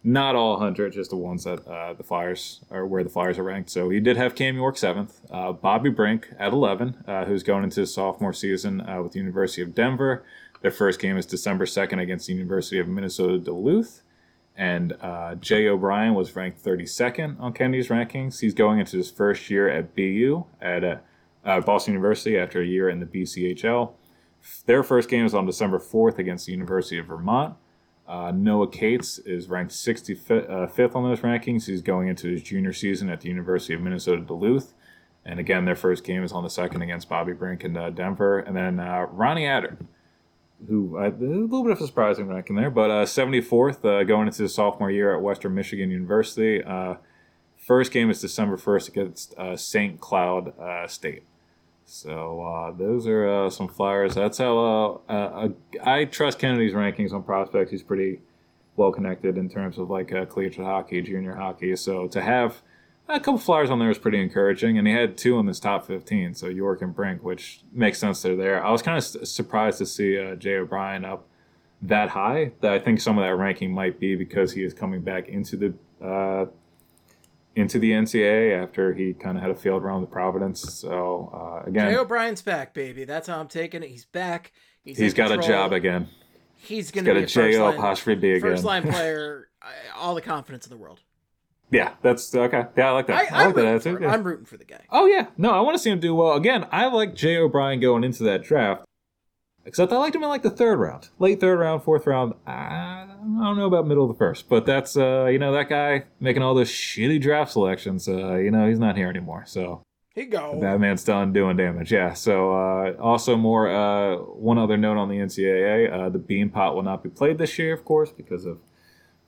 not all 100, just the ones that uh, the Flyers are where the Flyers are ranked. So he did have Cam York seventh, uh, Bobby Brink at 11, uh, who's going into his sophomore season uh, with the University of Denver. Their first game is December 2nd against the University of Minnesota Duluth. And uh, Jay O'Brien was ranked 32nd on Kennedy's rankings. He's going into his first year at BU at uh, Boston University after a year in the BCHL. Their first game is on December 4th against the University of Vermont. Uh, Noah Cates is ranked 65th uh, on those rankings. He's going into his junior season at the University of Minnesota Duluth. And again, their first game is on the second against Bobby Brink in uh, Denver. And then uh, Ronnie Attard, who uh, a little bit of a surprising ranking there, but 74th uh, going into his sophomore year at Western Michigan University. first game is December 1st against St. Cloud State. So uh, those are uh, some flyers. That's how uh, uh I trust Kennedy's rankings on prospects. He's pretty well connected in terms of like uh, collegiate hockey, junior hockey. So to have a couple flyers on there is pretty encouraging. And he had two in his top 15, so York and Brink, which makes sense they're there. I was kind of surprised to see uh, Jay O'Brien up that high. That I think some of that ranking might be because he is coming back into the into the NCAA after he kind of had a failed run with Providence. So uh, again, Jay O'Brien's back, baby. That's how I'm taking it. He's back. He's, he's got control. a job again. He's going to be a J.O. apostrophe B again. First line player. all the confidence in the world. Yeah, that's okay. Yeah, I like that. I, I like that attitude. Yeah. I'm rooting for the guy. Oh yeah, no, I want to see him do well. Again, I like Jay O'Brien going into that draft. Except I liked him in like the third round, late third round, fourth round. I don't know about middle of the first, but that's uh, you know that guy making all those shitty draft selections. Uh, you know he's not here anymore, so he go. That man's done doing damage. Yeah. So uh, also more uh, one other note on the NCAA: uh, the Beanpot will not be played this year, of course, because of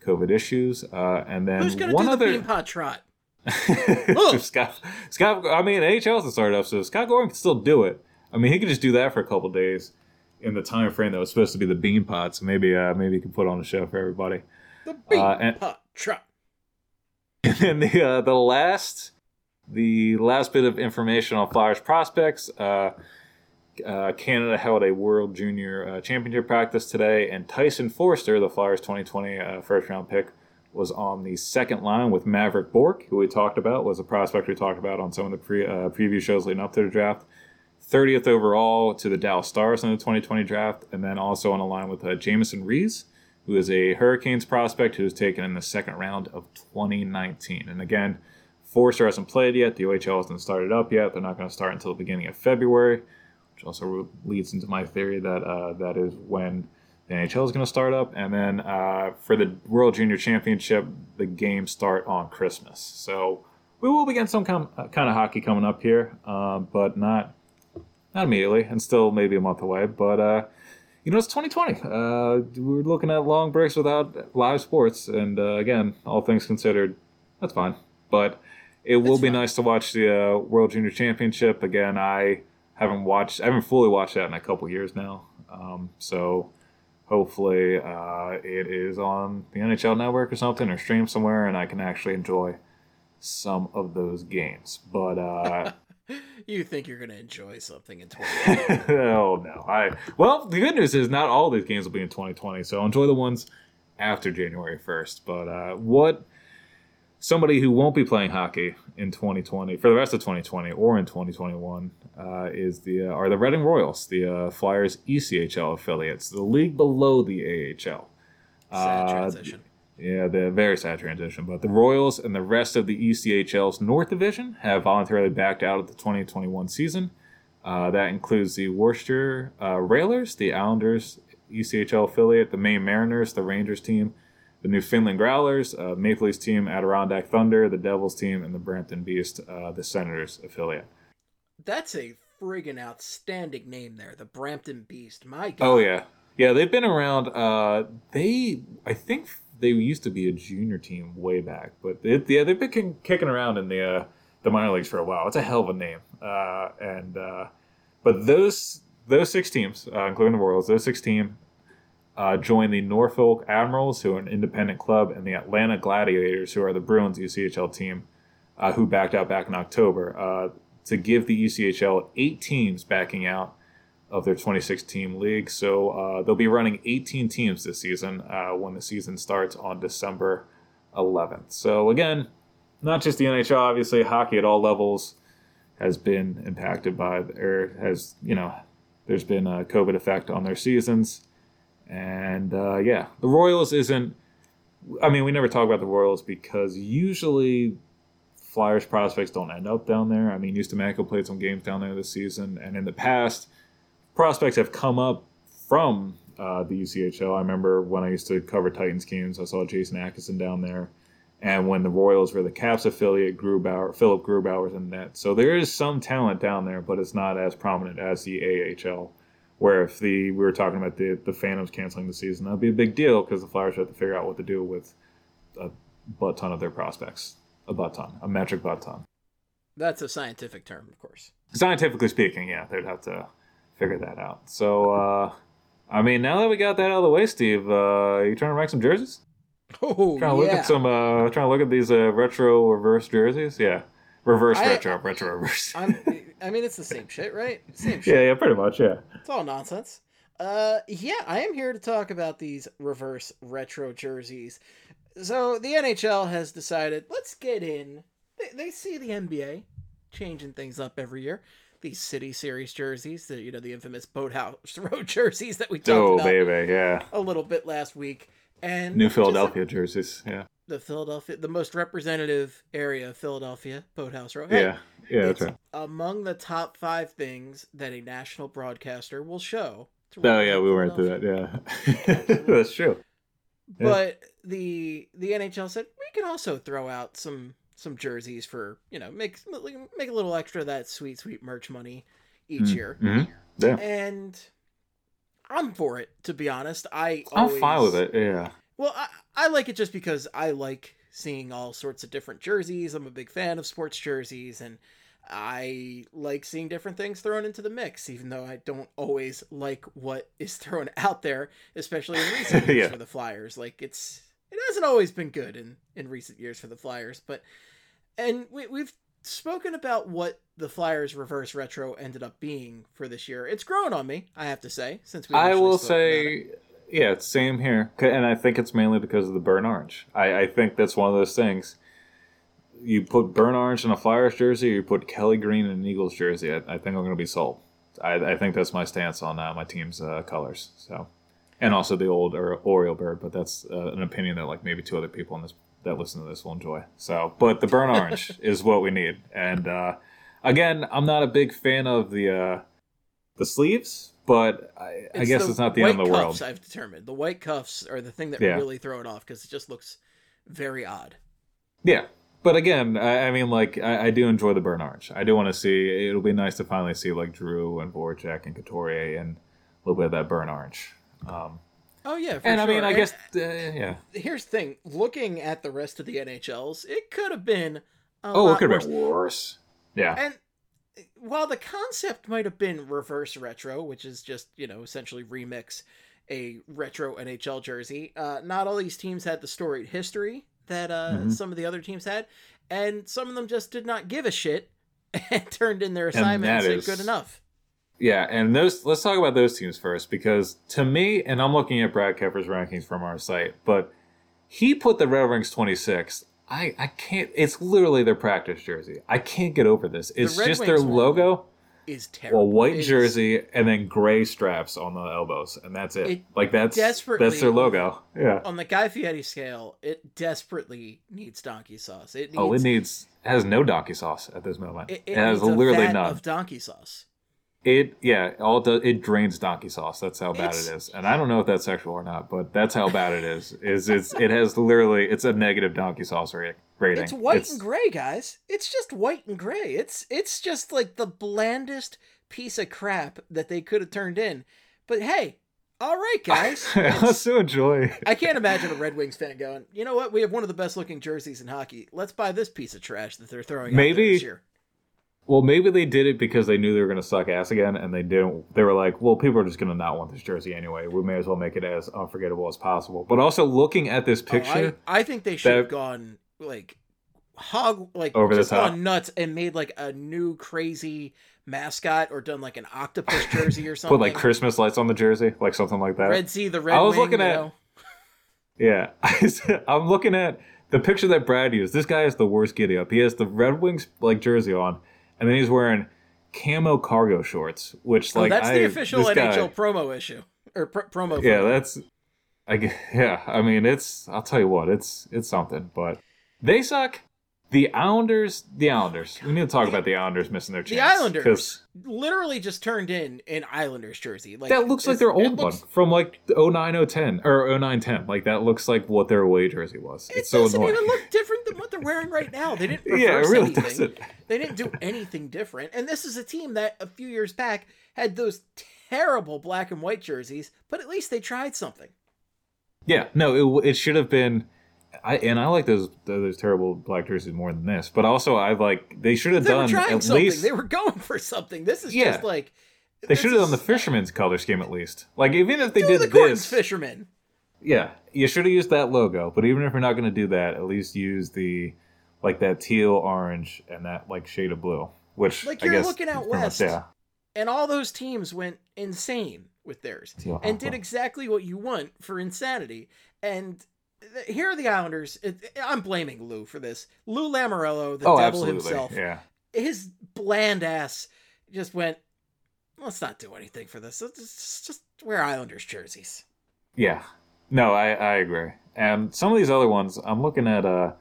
COVID issues. Uh, and then who's gonna one do other the Beanpot trot? Scott, Scott. I mean, AHL's the startup, so Scott Gordon can still do it. I mean, he could just do that for a couple days in the time frame that was supposed to be the bean pot. So maybe uh, maybe you can put on a show for everybody. The bean uh, and, pot truck. And then the uh, the last the last bit of information on Flyers prospects. Uh, uh, Canada held a World Junior uh, Championship practice today, and Tyson Foerster, the Flyers 2020 uh, first round pick, was on the second line with Mavrik Bourque, who we talked about, was a prospect we talked about on some of the pre, uh, preview shows leading up to the draft. 30th overall to the Dallas Stars in the 2020 draft, and then also on a line with uh, Jamieson Rees, who is a Hurricanes prospect who was taken in the second round of 2019. And again, Foerster hasn't played yet. The OHL hasn't started up yet. They're not going to start until the beginning of February, which also leads into my theory that uh, that is when the NHL is going to start up. And then uh, for the World Junior Championship, the games start on Christmas. So we will be getting some kind of hockey coming up here, uh, but not not immediately, and still maybe a month away. But uh, you know, it's 2020. Uh, we're looking at long breaks without live sports, and uh, again, all things considered, that's fine. But it will be nice to watch the uh, World Junior Championship again. I haven't watched, I haven't fully watched that in a couple years now. Um, so hopefully, uh, it is on the NHL Network or something, or streamed somewhere, and I can actually enjoy some of those games. But uh, you think you're going to enjoy something in 2020. oh, no. I Well, the good news is not all these games will be in 2020, so enjoy the ones after January 1st. But uh, what somebody who won't be playing hockey in 2020 for the rest of 2020 or in 2021 uh, is the uh, are the Reading Royals, the uh, Flyers ECHL affiliates, the league below the AHL. Sad uh, transition. Yeah, the very sad transition. But the Royals and the rest of the ECHL's North Division have voluntarily backed out of the 2021 season. Uh, that includes the Worcester uh, Railers, the Islanders ECHL affiliate, the Maine Mariners, the Rangers team, the Newfoundland Growlers, uh, Maple Leafs team, Adirondack Thunder, the Devils team, and the Brampton Beast, uh, the Senators affiliate. That's a friggin' outstanding name there, the Brampton Beast. My God. Oh yeah, yeah. They've been around. Uh, they, I think they used to be a junior team way back, but yeah, they've been kicking, kicking around in the uh, the minor leagues for a while. It's a hell of a name, uh, and uh, but those those six teams, uh, including the Royals, those six teams uh, join the Norfolk Admirals, who are an independent club, and the Atlanta Gladiators, who are the Bruins ECHL team, uh, who backed out back in October, uh, to give the ECHL eight teams backing out of their 26 team league. So uh, they'll be running 18 teams this season uh, when the season starts on December 11th. So again, not just the NHL, obviously, hockey at all levels has been impacted by, or has, you know, there's been a COVID effect on their seasons. And uh, yeah, the Royals isn't. I mean, we never talk about the Royals because usually Flyers prospects don't end up down there. I mean, Ustimenko played some games down there this season, and in the past, prospects have come up from uh, the ECHL. I remember when I used to cover Titans games, I saw Jason Atkinson down there. And when the Royals were the Caps affiliate, Grubauer, Philipp Grubauer's in net. So there is some talent down there, but it's not as prominent as the AHL. Where if the we were talking about the the Phantoms canceling the season, that'd be a big deal because the Flyers have to figure out what to do with a butt ton of their prospects. A butt ton, a metric butt ton. That's a scientific term, of course. Scientifically speaking, yeah, they'd have to figure that out. So, uh, I mean, now that we got that out of the way, Steve, uh, you trying to rank some jerseys? Oh, Trying to look yeah. at some, uh, trying to look at these uh, retro reverse jerseys. Yeah, reverse I- retro, retro reverse. I'm, I mean, it's the same shit, right? Same shit. yeah, yeah, pretty much. Yeah. It's all nonsense. Uh, yeah, I am here to talk about these reverse retro jerseys. So the NHL has decided let's get in. They, they see the NBA changing things up every year. These City Series jerseys, the you know the infamous Boathouse Road jerseys that we talked Oh about baby, yeah. a little bit last week, and New just Philadelphia jerseys. Yeah. the Philadelphia, the most representative area of Philadelphia, Boathouse Road. Yeah. Yeah, that's right. among the top five things that a national broadcaster will show. Oh yeah, we weren't through that. Yeah, that's true. Yeah. The the NHL said we can also throw out some some jerseys for you know make make a little extra of that sweet sweet merch money each year, hmm Yeah, and I'm for it to be honest. I I'm fine with it. Yeah. Well, I, I like it just because I like seeing all sorts of different jerseys. I'm a big fan of sports jerseys, and I like seeing different things thrown into the mix, even though I don't always like what is thrown out there, especially in recent years Yeah. for the Flyers. Like it's it hasn't always been good in in recent years for the Flyers, but and we, we've spoken about what the Flyers reverse retro ended up being for this year. It's grown on me, I have to say, since we I will say, yeah, it's same here, and I think it's mainly because of the burn orange. I, I think that's one of those things. You put burn orange in a Flyers jersey, or you put Kelly green in an Eagles jersey. I, I think I'm going to be sold. I, I think that's my stance on uh, my team's uh, colors. So, and also the old or Oriole bird, but that's uh, an opinion that like maybe two other people in this that listen to this will enjoy. So, but the burn orange is what we need. And uh, again, I'm not a big fan of the uh, the sleeves, but I, I guess it's not the end of the cuffs, world. I've determined the white cuffs are the thing that Yeah. really throw it off because it just looks very odd. Yeah, but again, I, I mean, like I, I do enjoy the burn orange. I do want to see. It'll be nice to finally see like Drew and Voracek and Couturier and a little bit of that burn orange. Um, Oh yeah, for and I mean, I And guess uh, yeah. here's the thing: looking at the rest of the NHLs, it could have been Oh, it could worse. have been worse. Yeah, And while the concept might have been reverse retro, which is just you know essentially remix a retro NHL jersey, uh, not all these teams had the storied history that uh, Mhm. some of the other teams had, and some of them just did not give a shit and turned in their And assignment and, is- good enough. Yeah, and those. Let's talk about those teams first because to me, and I'm looking at Brad Kepper's rankings from our site, but he put the Red Wings 26. I I can't. It's literally their practice jersey. I can't get over this. It's Red just their Wings one logo. Is terrible. a white jersey and then gray straps on the elbows, and that's it. It like that's desperately- that's their logo. Yeah. on the Guy Fieri scale, it desperately needs donkey sauce. It needs, oh, it needs it has no donkey sauce at this moment. it, It, it has literally none. of donkey sauce. It yeah, all it it drains donkey sauce. That's how bad It's- it is. And I don't know if that's sexual or not, but that's how bad it is. Is it's it has literally it's a negative donkey sauce rating. It's white and gray, guys. It's just white and gray. It's it's just like the blandest piece of crap that they could have turned in. But hey, All right, guys. I It's- also enjoy. I can't imagine a Red Wings fan going, you know what? We have one of the best looking jerseys in hockey. Let's buy this piece of trash that they're throwing out Maybe- this year. Well, maybe they did it because they knew they were going to suck ass again, and they didn't. They were like, "Well, people are just going to not want this jersey anyway. We may as well make it as unforgettable as possible." But also, looking at this Oh, picture, I, I think they should have gone like hog like Over the just top. gone nuts and made like a new crazy mascot or done like an octopus jersey or something. put like Christmas lights on the jersey, like something like that. Red Sea, the Red I was Wing, looking at- know? Yeah, I'm looking at the picture that Brad used. This guy has the worst giddy up. He has the Red Wings like jersey on, and then he's wearing camo cargo shorts, which Oh, like that's the official this guy- NHL promo issue or pr- promo. Yeah, that's. I yeah. I mean, it's. I'll tell you what. It's it's something, but they suck. The Islanders. The oh Islanders. we need to talk about the Islanders missing their chance. the Islanders literally just turned in an Islanders jersey. Like That looks like their it old looks- one from like 09 010 or 09 10. Like that looks like what their away jersey was. It It's so doesn't annoying. even look different than what they're wearing right now. They didn't yeah, it really anything. doesn't. They didn't do anything different. And this is a team that a few years back had those terrible black and white jerseys, but at least they tried something. Yeah, no, it, it should have been. I and I like those those terrible black jerseys more than this, but also I like they should have They done trying at something. least They were going for something. This is Yeah. just like they should have done the is- fisherman's color scheme at least. Like even if they did the this, fisherman. yeah, you should have used that logo. But even if you're not going to do that, at least use the like that teal orange and that like shade of blue. Which Like you're looking out pretty much- west. yeah, And all those teams went insane with theirs Teal and did exactly what you want for insanity. And here are the Islanders. I'm blaming Lou for this. Lou Lamoriello, the oh, devil absolutely, himself, yeah. his bland ass just went. Let's not do anything for this. Let's just, wear Islanders jerseys. Yeah. No, I, I agree. And some of these other ones, I'm looking at uh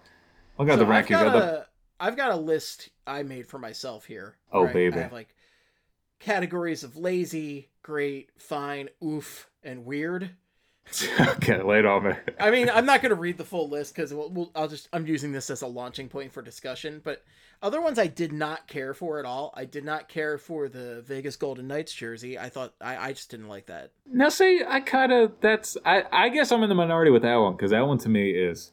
looking at So the I've rankings. got, Uh, the- a, I've got a list I made for myself here. Oh, I- baby. I have like categories of lazy, great, fine, oof, and weird. okay, lay it on me. I mean, I'm not going to read the full list because we'll, we'll, I'll just I'm using this as a launching point for discussion. But other ones I did not care for at all. I did not care for the Vegas Golden Knights jersey. I thought I, I just didn't like that. Now, see, I kind of that's I I guess I'm in the minority with that one because that one to me is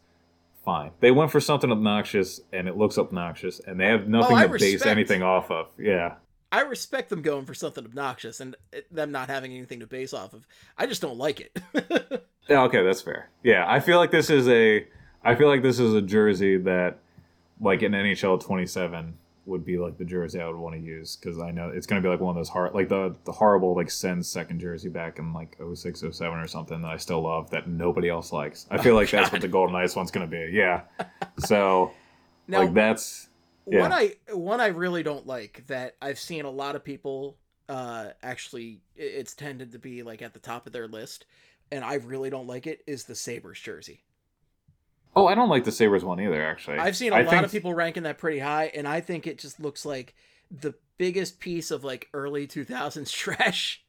fine. They went for something obnoxious and it looks obnoxious, and they have oh, nothing I to base anything off of. Yeah, I respect them going for something obnoxious and uh, them not having anything to base off of. I just don't like it. Yeah, okay, that's fair. Yeah, I feel like this is a I feel like this is a jersey that like in NHL 27 would be like the jersey I would want to use because I know it's going to be like one of those hard like the the horrible like Sens second jersey back in like 06 07 or something that I still love that nobody else likes. I feel Oh, like that's what the Golden Knights one's going to be. Yeah. So now, like that's yeah. one I one I really don't like that I've seen a lot of people uh actually it's tended to be like at the top of their list and I really don't like it is the Sabres jersey. Oh, I don't like the Sabres one either actually. I've seen a I lot think- of people ranking that pretty high and I think it just looks like the biggest piece of like early 2000s trash.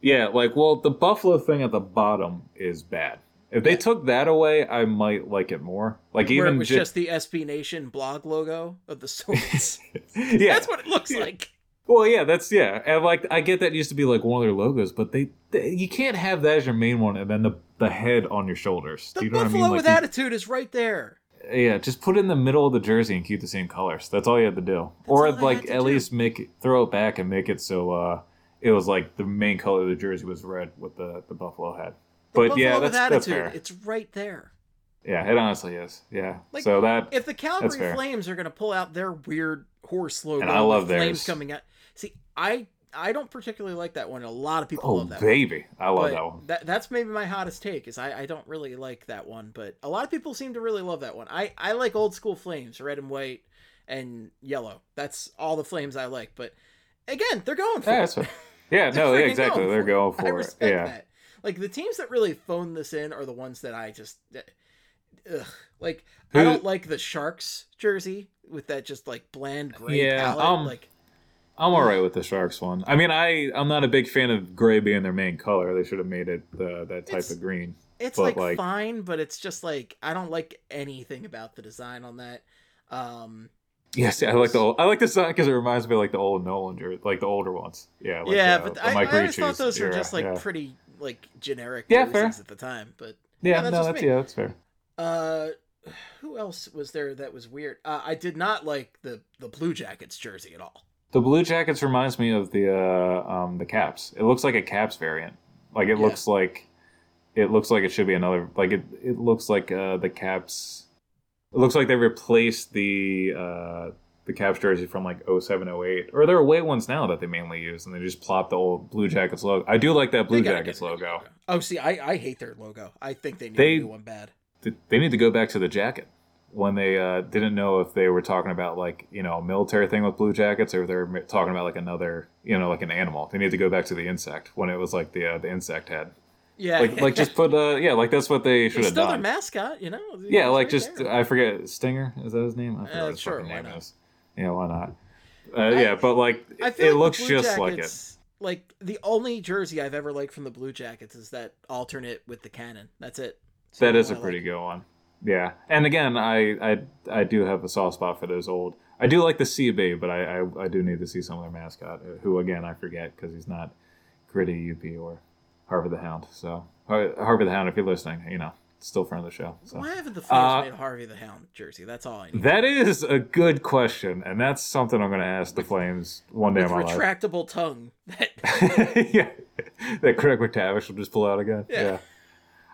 Yeah, like well, the Buffalo thing at the bottom is bad. If they took that away, I might like it more. Like where even it was ju- just the SB Nation blog logo of the swords. yeah. That's what it looks Yeah. like. Well, yeah, that's yeah, and like I get that used to be like one of their logos, but they, they you can't have that as your main one and then the the head on your shoulders. The Do you know buffalo what I mean? with Like, attitude is right there. yeah, just put it in the middle of the jersey and keep the same colors. That's all you had to do, or like at do. least make it, throw it back and make it so uh it was like the main color of the jersey was red with the the buffalo head. But yeah, that's with that's fair. it's right there. Yeah, it honestly is. Yeah. Like, so that If the Calgary. Flames are going to pull out their weird horse logo, And I love with flames coming out. See, I I don't particularly like that one. A lot of people oh love that one. baby, I love But that one. That, that's maybe my hottest take is I, I don't really like that one, but a lot of people seem to really love that one. I, I like old school flames, red and white and yellow. That's all the flames I like. But again, they're going for Yeah, it. yeah, no, yeah, exactly. going They're for going I for it. Yeah. that. Like the teams that really phone this in are the ones that I just, ugh. Like I don't like the Sharks jersey with that just like bland gray Yeah, palette. um, like I'm all right with the Sharks one. I mean, I I'm not a big fan of gray being their main color. They should have made it uh, that type of green. it's like, like- fine, but it's just like I don't like anything about the design on that. Um, Yes, yeah, I like the old, I like the sign because it reminds me of like the old Nolan jersey, like the older ones. Yeah, like yeah, the, but the I, I always thought those were just like yeah. pretty like generic Yeah, jerseys fair. at the time. But Yeah, that's no, that's me. yeah, that's fair. uh, who else was there that was weird? Uh, I did not like the the Blue Jackets jersey at all. The Blue Jackets reminds me of the uh, um, the Caps. It looks like a Caps variant. Like it Yeah. looks like it looks like it should be another. Like it it looks like uh, the Caps. It looks like they replaced the uh, the Caps jersey from like 07, 08. or they're away ones now that they mainly use, and they just plop the old Blue Jackets logo. I do like that Blue Jackets new logo. Oh, see, I I hate their logo. I think they need They- a new one bad. they need to go back to the jacket when they uh, didn't know if they were talking about like you know a military thing with blue jackets or they're talking about like another you know like an animal they need to go back to the insect when it was like the uh, the insect head Yeah, like like just put uh yeah like that's what they should it's have still their mascot, you know. yeah It's like right just there. i forget stinger is that his name i forget Uh, what his sure, name not? is yeah why not uh, yeah but like I it, like looks just like it like the only jersey I've ever liked from the Blue Jackets is that alternate with the cannon. That's it. The That is a pretty like. good one. Yeah, and again, I, I I do have a soft spot for those old. I do like the CB, but I, I I do need to see some of their mascot, who again I forget because he's not gritty UP or Harvey the Hound. So Har- Harvey the Hound, if you're listening, you know, still friend of the show. So Why haven't the Flames Uh, made Harvey the Hound jersey? That's all I need. that is a good question, and that's something I'm going to ask the Flames one day With in my life. retractable tongue. That yeah, that Craig MacTavish will just pull out again. Yeah. Yeah.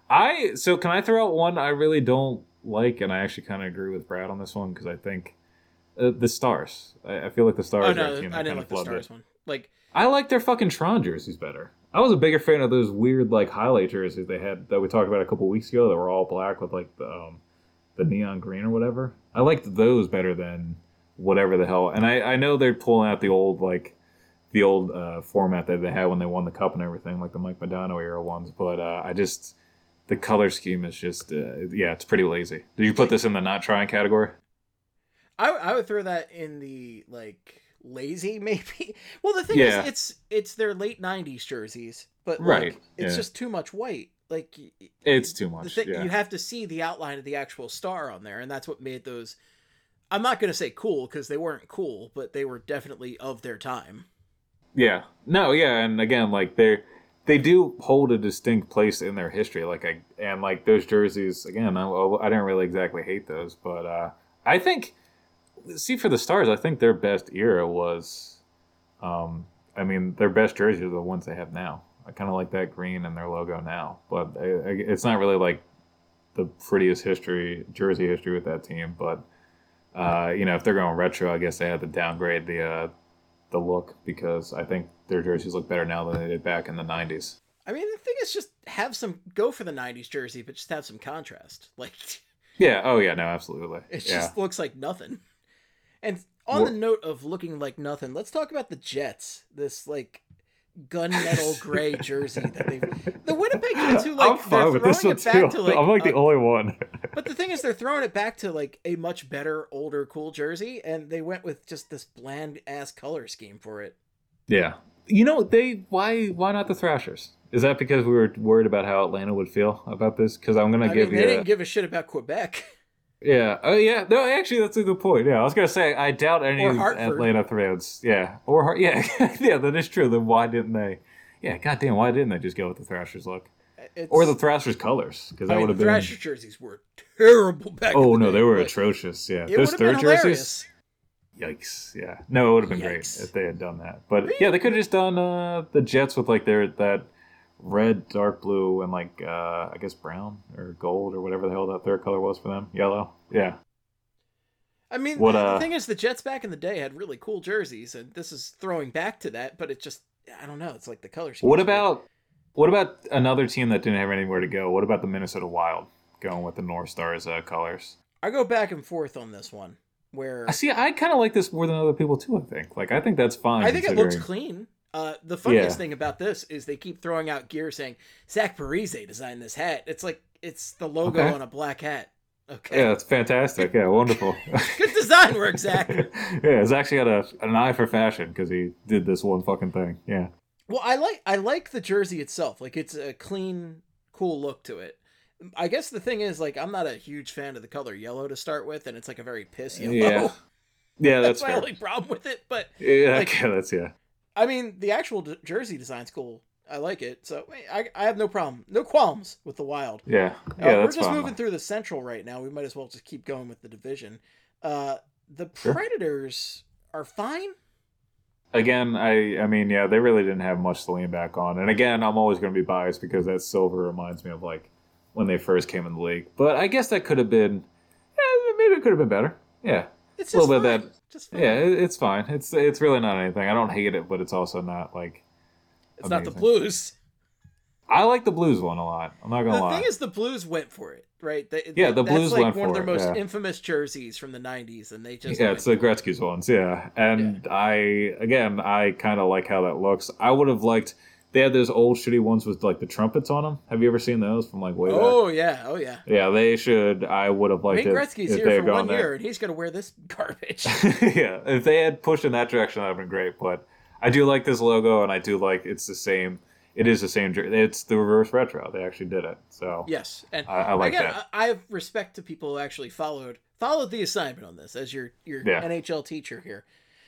I so can I throw out one I really don't like, and I actually kind of agree with Brad on this one because I think uh, the Stars. I, I feel like the Stars. oh are no, a team that I didn't like the Stars it. one. Like I like their fucking Tron jerseys better. I was a bigger fan of those weird like highlight jerseys they had that we talked about a couple weeks ago that were all black with like the um, the neon green or whatever. I liked those better than whatever the hell. And I I know they're pulling out the old like the old uh, format that they had when they won the cup and everything, like the Mike Modano era ones. But uh, I just the color scheme is just uh, yeah, it's pretty lazy. Did you put this in the not trying category? I I would throw that in the like lazy maybe. Well, the thing Yeah. is, it's it's their late '90s jerseys, but Right, like, it's yeah. just too much white. Like It's too much. thing, yeah. you have to see the outline of the actual star on there, and that's what made those. I'm not gonna say cool because they weren't cool, but they were definitely of their time. Yeah. No, yeah, and again, like they're they do hold a distinct place in their history. Like I and like those jerseys again, I, I didn't really exactly hate those, but uh I think see for the stars, I think their best era was um I mean, their best jerseys are the ones they have now. I kind of like that green and their logo now, but it's not really like the prettiest history jersey history with that team, but uh, you know, if they're going retro, I guess they had to downgrade the uh, the look because I think their jerseys look better now than they did back in the '90s. I mean, the thing is, just have some go for the '90s jersey, but just have some contrast. Like Yeah. Oh yeah. No. Absolutely. it yeah. just looks like nothing. And on the note of looking like nothing, let's talk about the Jets. This like gunmetal gray jersey that they've the Winnipeg Jets who like I'm fine they're with this throwing one it back too. to like, I'm like the a- only one. But the thing is, they're throwing it back to like a much better, older, cool jersey, and they went with just this bland ass color scheme for it. yeah. You know they why why not the Thrashers? Is that because we were worried about how Atlanta would feel about this? Because I'm gonna I give mean, they you. didn't give a shit about Quebec. Yeah. Oh, yeah. No, actually, that's a good point. Yeah, I was gonna say I doubt any of Atlanta fans. Yeah. Or Har- yeah, yeah. That is true. Then why didn't they? Yeah. Goddamn. Why didn't they just go with the Thrashers look It's, or the Thrashers colors? Because that would have been. Thrasher jerseys were terrible back. Then. Oh the no, day, they were atrocious. Yeah. Those would have been third jerseys. Yikes. Yeah. No, it would have been great if they had done that. But yeah, they could have just done uh, the Jets with like their that red, dark blue, and like uh, I guess brown or gold or whatever the hell that third color was for them. Yellow. Yeah. I mean, What, the uh, thing is, the Jets back in the day had really cool jerseys, and this is throwing back to that. But it just, I don't know. It's like the color. What about what about another team that didn't have anywhere to go? What about the Minnesota Wild going with the North Stars uh, colors? I go back and forth on this one. Where I see. I kind of like this more than other people too. I think. Like I think that's fine. I think it looks clean. Uh, the funniest Yeah. thing about this is they keep throwing out gear saying Zach Parise designed this hat. It's like it's the logo Okay. on a black hat. Okay, Yeah, it's fantastic. Yeah, wonderful. good design work, Zach. yeah, he's actually got a an eye for fashion because he did this one fucking thing. Yeah. Well, I like I like the jersey itself. Like it's a clean, cool look to it. I guess the thing is, like, I'm not a huge fan of the color yellow to start with, and it's like a very piss yellow. Yeah, Yeah, that's, that's, my fair. only problem with it. But Yeah, like- okay, that's yeah. I mean, the actual d- jersey design's cool. I like it. So I, I have no problem, no qualms with the Wild. Yeah, Uh, yeah, we're just fine. moving through the Central right now. We might as well just keep going with the division. Uh, the Sure. Predators are fine. Again, I I mean, yeah, they really didn't have much to lean back on. And again, I'm always going to be biased because that silver reminds me of like when they first came in the league. But I guess that could have been, yeah, maybe it could have been better. Yeah, It's A little bit of that- Just fine. yeah, it's fine. It's it's really not anything. I don't hate it, but it's also not like it's not the. Blues. I like the Blues one a lot. I'm not gonna The lie. The thing is, the Blues went for it, right? They, Yeah, the Blues like went one of their it, most yeah. infamous jerseys from the '90s, and they just yeah, it's the for it. Gretzky's ones. Yeah, and I again, I kind of like how that looks. I would have liked. They had those old shitty ones with like the trumpets on them. Have you ever seen those from like way back? Oh yeah, oh yeah. Yeah, they should. I would have liked Wayne Gretzky's if here for one gone year, and he's gonna wear this garbage. yeah, if they had pushed in that direction, that'd been great. But I do like this logo, and I do like it's the same. It is the same. It's the reverse retro. They actually did it. So yes, and I, I like Again, that. I I have respect to people who actually followed followed the assignment on this as your your Yeah. NHL teacher here,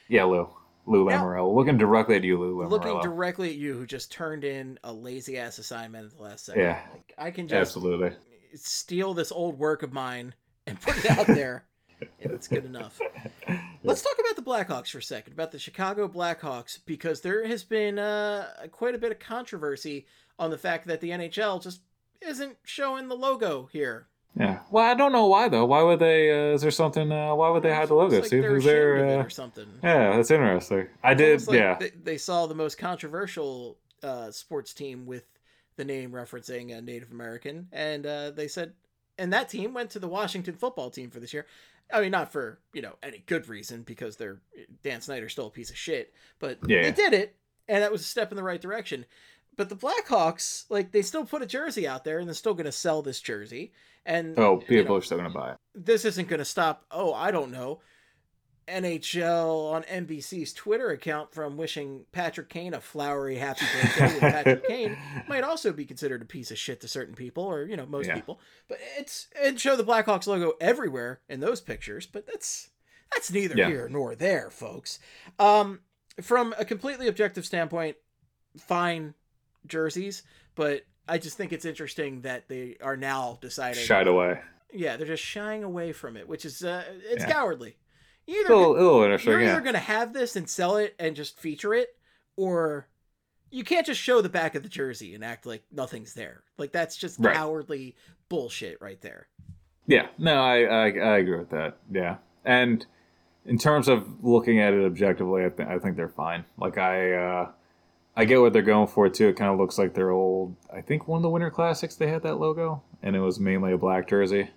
Yeah, Lou. Lou Now- Lamorello. Looking directly at you, Lou Lamoriello. looking directly at you, who just turned in a lazy ass assignment at the last second. Yeah. Like, I can just Absolutely. steal this old work of mine and put it out there if it's good enough. Let's talk about the Blackhawks for a second, about the Chicago Blackhawks, because there has been uh, quite a bit of controversy on the fact that the NHL just isn't showing the logo here. Yeah. Well, I don't know why though. Why would they? Uh, is there something? Uh, why would they hide the logo? Like See, they're is ashamed there? of it Uh, or something. yeah, that's interesting. I It's did. like yeah. They, they saw the most controversial uh, sports team with the name referencing a Native American, and uh, they said, and that team went to the Washington football team for this year. I mean, not for you know any good reason because they're Dan Snyder's still a piece of shit, but Yeah. they did it, and that was a step in the right direction. But the Blackhawks, like, they still put a jersey out there, and they're still going to sell this jersey. And oh, you people know, are still gonna buy it. this isn't going to stop. Oh, I don't know. NHL on NBC's Twitter account from wishing Patrick Kane a flowery happy birthday Patrick Kane might also be considered a piece of shit to certain people or you know most Yeah. people. But it's and show the Blackhawks logo everywhere in those pictures, but that's that's neither Yeah. here nor there, folks. Um from a completely objective standpoint, fine jerseys, but I just think it's interesting that they are now deciding Shied away. yeah, they're just shying away from it, which is uh, it's Yeah. cowardly. You A Either little, little interesting. you're Yeah. either gonna have this and sell it and just feature it, or you can't just show the back of the jersey and act like nothing's there. Like that's just Right. cowardly bullshit right there. Yeah, no, I, I I agree with that. Yeah, and in terms of looking at it objectively, I, th- I think they're fine. Like I uh, I get what they're going for too. It kind of looks like their old. I think one of the Winter Classics they had that logo, and it was mainly a black jersey,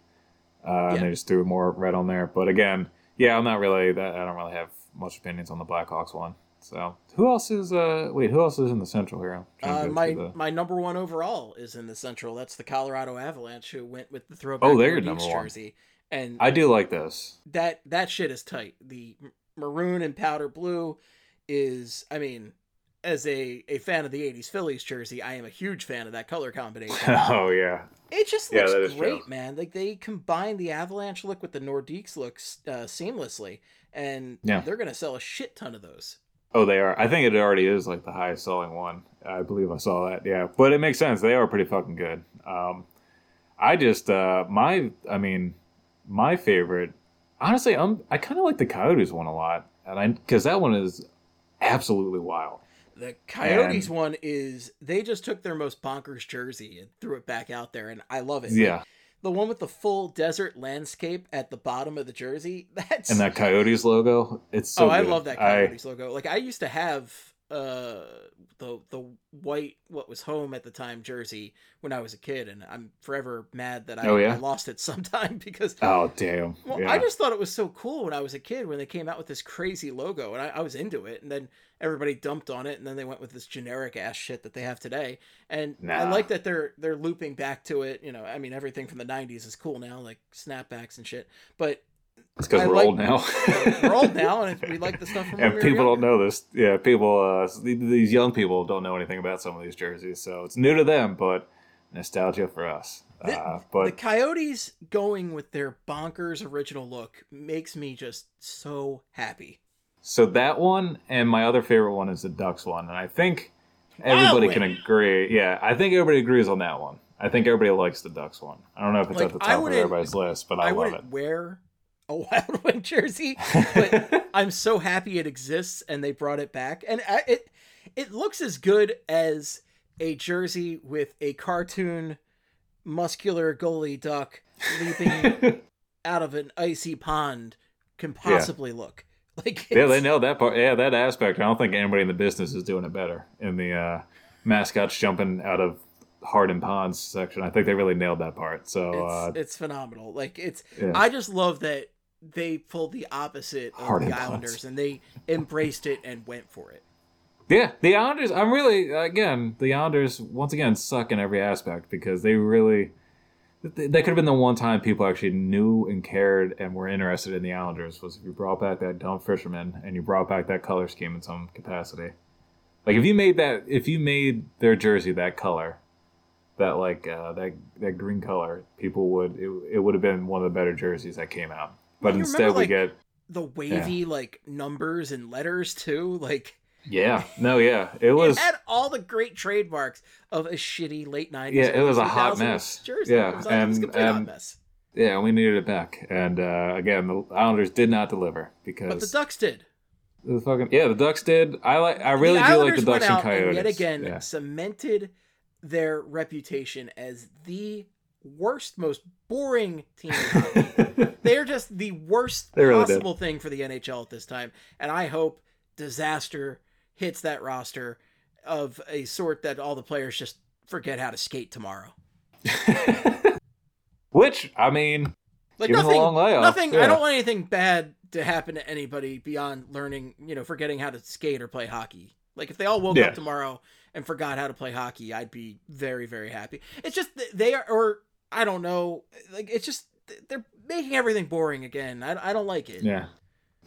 uh, Yeah. and they just threw more red on there. But again, yeah, I'm not really that. I don't really have much opinions on the Blackhawks one. So who else is? Uh, wait, who else is in the Central here? I'm trying to Uh, my the- my number one overall is in the Central. That's the Colorado Avalanche, who went with the throwback Oh, they're number one. jersey, and I do like this. that that shit is tight. The maroon and powder blue is, I mean, as a a fan of the '80s Phillies jersey, I am a huge fan of that color combination. oh yeah, It just looks is great, true. man. Like they combine the Avalanche look with the Nordiques looks uh, seamlessly, and Yeah. they're gonna sell a shit ton of those. Oh, they are. I think it already is like the highest selling one. I believe I saw that. Yeah, but it makes sense. They are pretty fucking good. Um, I just uh, my, I mean, my favorite. Honestly, I'm I kind of like the Coyotes one a lot, and I because that one is absolutely wild. The Coyotes And- one is they just took their most bonkers jersey and threw it back out there, and I love it. Yeah, the one with the full desert landscape at the bottom of the jersey. That's and that Coyotes logo. It's so. oh, I love that I- Coyotes logo. Like I used to have uh the the white what was home at the time jersey when I was a kid, and I'm forever mad that I, Oh, yeah? I lost it sometime because oh damn! well, yeah. I just thought it was so cool when I was a kid when they came out with this crazy logo, and I, I was into it. And then everybody dumped on it, and then they went with this generic ass shit that they have today. And I like that they're they're looping back to it. You know, I mean, everything from the '90s is cool now, like snapbacks and shit. But it's because we're like- old now. we're old now, and we like the stuff from when and we were people don't know this. Yeah, people. Uh, these young people don't know anything about some of these jerseys, so it's new to them, but nostalgia for us. The- Uh, the Coyotes going with their bonkers original look makes me just so happy. so that one and my other favorite one is the Ducks one, and I think everybody can agree. Yeah, I think everybody agrees on that one. I think everybody likes the Ducks one. I don't know if it's Like, at the top of everybody's list, but I, I, love wouldn't wear a Wild Wing jersey, but. I'm so happy it exists and they brought it back. And I, it it looks as good as a jersey with a cartoon muscular goalie duck leaping out of an icy pond can possibly look. Like yeah, they nailed that part. Yeah, that aspect. I don't think anybody in the business is doing it better in the uh, mascots jumping out of hardened ponds section. I think they really nailed that part. So uh, it's, it's phenomenal. Like it's yeah. I just love that they pulled the opposite of Hardened the ponds. Islanders and they embraced it and went for it. Yeah, the Islanders. I'm really again the Islanders once again suck in every aspect because they really they they could have been the one time people actually knew and cared and were interested in the Islanders was if you brought back that dumb fisherman and you brought back that color scheme in some capacity. Like if you made that if you made their jersey that color, that like uh, that that green color, people would it, it would have been one of the better jerseys that came out. But instead remember, we like, get The wavy like numbers and letters too. Like yeah no yeah it was it had all the great trademarks of a shitty late nineties. Yeah, it was a hot mess. Jersey. Yeah, it was, and- and- mess. Yeah, we needed it back. And uh, again, the Islanders did not deliver because But the Ducks did. the fucking yeah, the Ducks did. I like. I really the do like the Ducks and Coyotes. yet again yeah. cemented their reputation as the worst, most boring team. in hockey. they are just the worst really did. possible thing for the NHL at this time, and I hope disaster hits that roster of a sort that all the players just forget how to skate tomorrow. Which I mean, Like Give 'em a nothing, long layoff, nothing. I don't want anything bad to happen to anybody beyond learning, you know, forgetting how to skate or play hockey. Like if they all woke Yeah. up tomorrow and forgot how to play hockey, I'd be very, very happy. It's just they are, or I don't know, like it's just they're making everything boring again. I, I don't like it. yeah.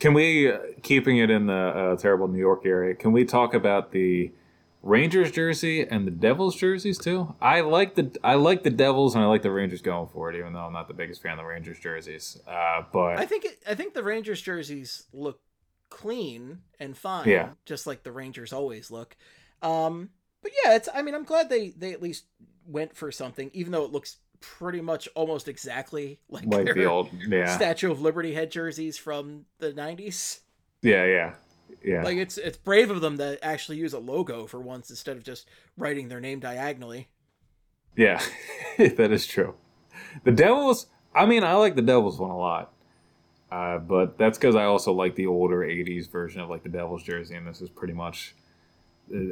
Can we uh, keeping it in the uh, terrible New York area? Can we talk about the Rangers jersey and the Devils jerseys too? I like the I like the Devils and I like the Rangers going for it, even though I'm not the biggest fan of the Rangers jerseys. Uh, but I think it, I think the Rangers jerseys look clean and fine, Yeah. just like the Rangers always look. Um, but yeah, it's. I mean, I'm glad they they at least went for something, even though it looks pretty much almost exactly like, like their the old yeah Statue of Liberty head jerseys from the '90s. yeah yeah yeah. Like it's it's brave of them to actually use a logo for once instead of just writing their name diagonally. Yeah, that is true. The Devils, I mean, I like the Devils one a lot. Uh, but that's because I also like the older 80s version of like the Devils jersey, and this is pretty much,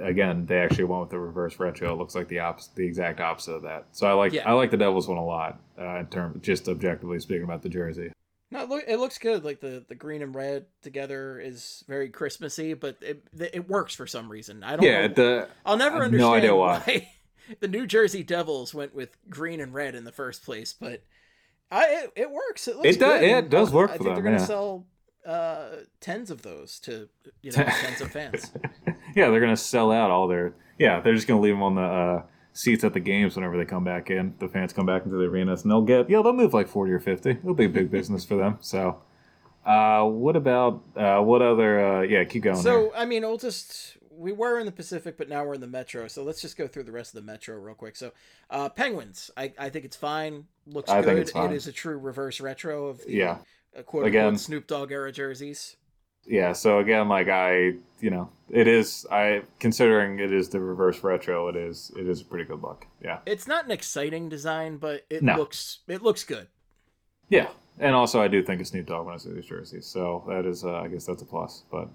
again, they actually went with the reverse retro. It looks like the opposite, the exact opposite of that. So I like Yeah. I like the Devils one a lot uh, in terms just objectively speaking about the jersey. No, it, look, it looks good. Like the, the green and red together is very Christmassy, but it it works for some reason. I don't. Yeah, know. the I'll never understand no idea why. why. the New Jersey Devils went with green and red in the first place, but I it, it works. It looks It does- good, it does work I for think them, they're gonna yeah. sell uh, tens of those to you know tens of fans. yeah, they're gonna sell out all their. Yeah, they're just gonna leave them on the uh, seats at the games whenever they come back in. The fans come back into the arenas, and they'll get. Yeah, they'll move like forty or fifty. It'll be a big business for them. So, uh, what about uh, what other? Uh, yeah, keep going. So here. I mean, we'll just we were in the Pacific, but now we're in the Metro. So let's just go through the rest of the Metro real quick. So uh, Penguins, I, I think it's fine. Looks I good. think it's fine. It is a true reverse retro of the Yeah. Quote Again- Snoop Dogg era jerseys. yeah, so again, like I, you know, it is. I considering it is the reverse retro. It is. It is a pretty good look. Yeah. It's not an exciting design, but it No. looks it looks good. Yeah, and also I do think of Snoop Dogg when I see these jerseys, so that is, uh, I guess that's a plus. But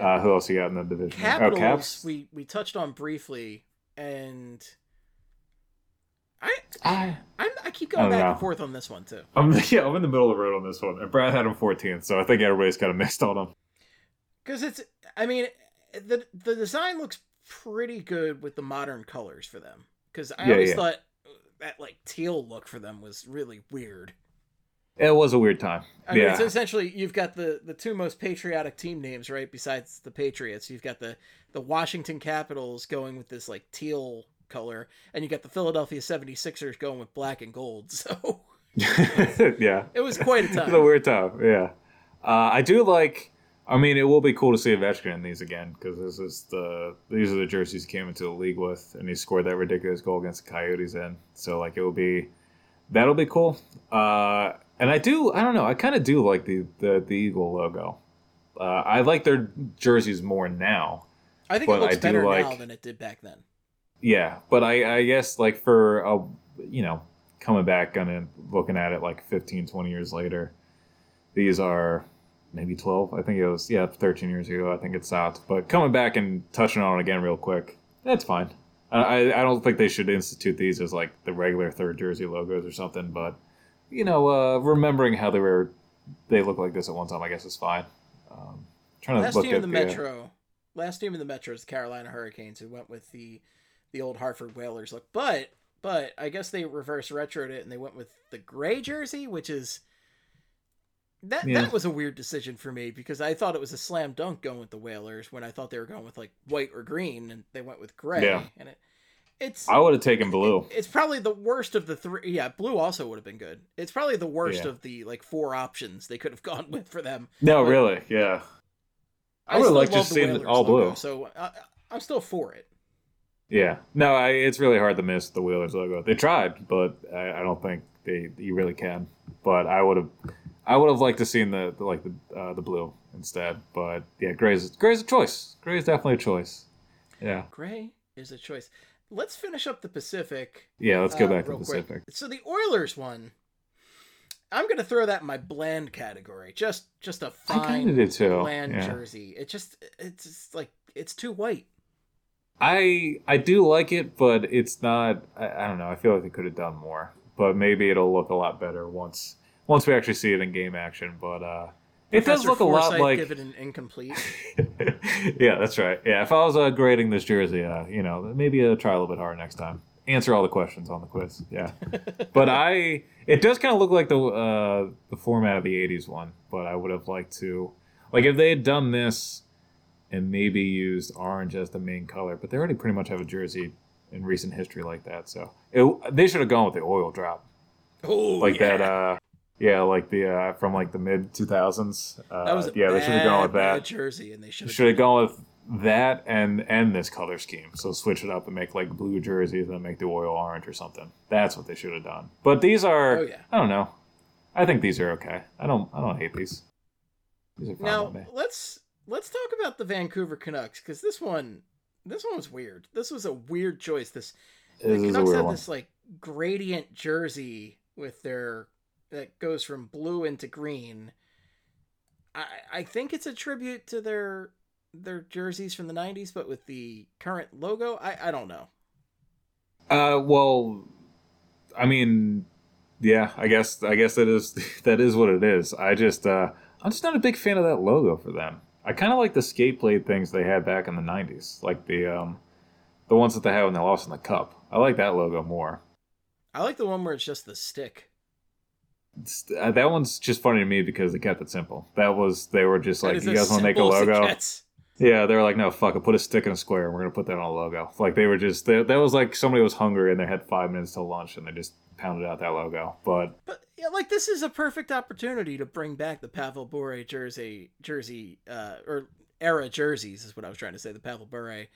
uh, who else you got in the division? Capitals, oh, Caps. we we touched on briefly, and I I, I'm, I keep oh, going don't back know. and forth on this one too. I'm yeah, I'm in the middle of the road on this one, and Brad had him 14th, so I think everybody's kind of missed on him. Because it's, I mean, the the design looks pretty good with the modern colors for them. Because I Yeah, always yeah. thought that like teal look for them was really weird. It was a weird time. I mean, yeah, it's essentially you've got the the two most patriotic team names, right? Besides the Patriots, you've got the the Washington Capitals going with this like teal color, and you got the Philadelphia 76ers going with black and gold. So yeah. it was quite a It's a weird time. Yeah, uh, I do like I mean, it will be cool to see Ovechkin in these again because this is the these are the jerseys he came into the league with, and he scored that ridiculous goal against the Coyotes in. So like it will be that'll be cool. Uh, and I do I don't know I kind of do like the the the Eagle logo. Uh, I like their jerseys more now. I think it looks I better now than it did back then. Yeah, but I, I guess like for a you know coming back and looking at it like 15, 20 years later, these are maybe 12. I think it was yeah 13 years ago. I think it's out. But coming back and touching on it again real quick, that's fine. I, I don't think they should institute these as like the regular third jersey logos or something. But you know, uh, remembering how they were they look like this at one time, I guess is fine. Um, trying to Last look team at in the uh, Metro. Last team in the Metro is the Carolina Hurricanes, who went with the the old Hartford Whalers look. But but I guess they reverse retroed it and they went with the gray jersey, which is that Yeah. that was a weird decision for me because I thought it was a slam dunk going with the Whalers when I thought they were going with like white or green and they went with gray. Yeah. And it it's I would have taken blue. it's probably the worst of the three. Yeah, blue also would have been good. It's probably the worst Yeah. of the like four options they could have gone with for them. No, really, yeah. I would've still liked to see it all logo, blue. So I, I'm still for it. Yeah, no, I, it's really hard to miss the Whalers logo. They tried, but I, I don't think they you really can. But I would have, I would have liked to seen the, the like the uh, the blue instead. But yeah, gray's gray's a choice. Gray is definitely a choice. Yeah, Gray is a choice. Let's finish up the Pacific. yeah. Let's go uh, back to real Pacific. quick. So the Oilers one, I'm gonna throw that in my bland category. Just just a fine of did too. bland Yeah. jersey. It just it's just like it's too white. I I do like it, but it's not. I, I don't know. I feel like they could have done more. But maybe it'll look a lot better once once we actually see it in game action. But uh, it does look a lot like. give it an incomplete. yeah, that's right. Yeah, if I was uh, grading this jersey, uh, you know, maybe uh, try a little bit harder next time. Answer all the questions on the quiz. Yeah, but I it does kind of look like the uh, the format of the '80s one. But I would have liked to, like, if they had done this and maybe used orange as the main color. But they already pretty much have a jersey in recent history like that. So it, they should have gone with the oil drop, oh, like yeah. that. uh Yeah, like the uh, from like the mid 2000s. Uh, That was a yeah, they should have gone with that jersey, and they should should have gone with that and and this color scheme. So switch it up and make like blue jerseys and make the oil orange or something. That's what they should have done. But these are Oh, yeah. I don't know. I think these are okay. I don't I don't hate these. These are fine Now with me. let's let's talk about the Vancouver Canucks because this one this one was weird. This was a weird choice. This the This is Canucks weird had one. this like gradient jersey with their that goes from blue into green. I I think it's a tribute to their their jerseys from the '90s, but with the current logo. I I don't know. Uh well I mean yeah, I guess I guess that is that is what it is. I just uh I'm just not a big fan of that logo for them. I kind of like the skate blade things they had back in the 90s, like the um the ones that they had when they lost in the cup. I like that logo more. I like the one where it's just the stick. Uh, that one's just funny to me because they kept it simple. That was they were just like, you guys want to make a simple as it logo? Yeah, they were like, no, fuck it, put a stick in a square, and we're gonna put that on a logo. Like they were just they, that was like somebody was hungry and they had five minutes till lunch and they just pounded out that logo. But But yeah, like this is a perfect opportunity to bring back the Pavel Bure jersey, jersey, uh, or era jerseys is what I was trying to say. The Pavel Bure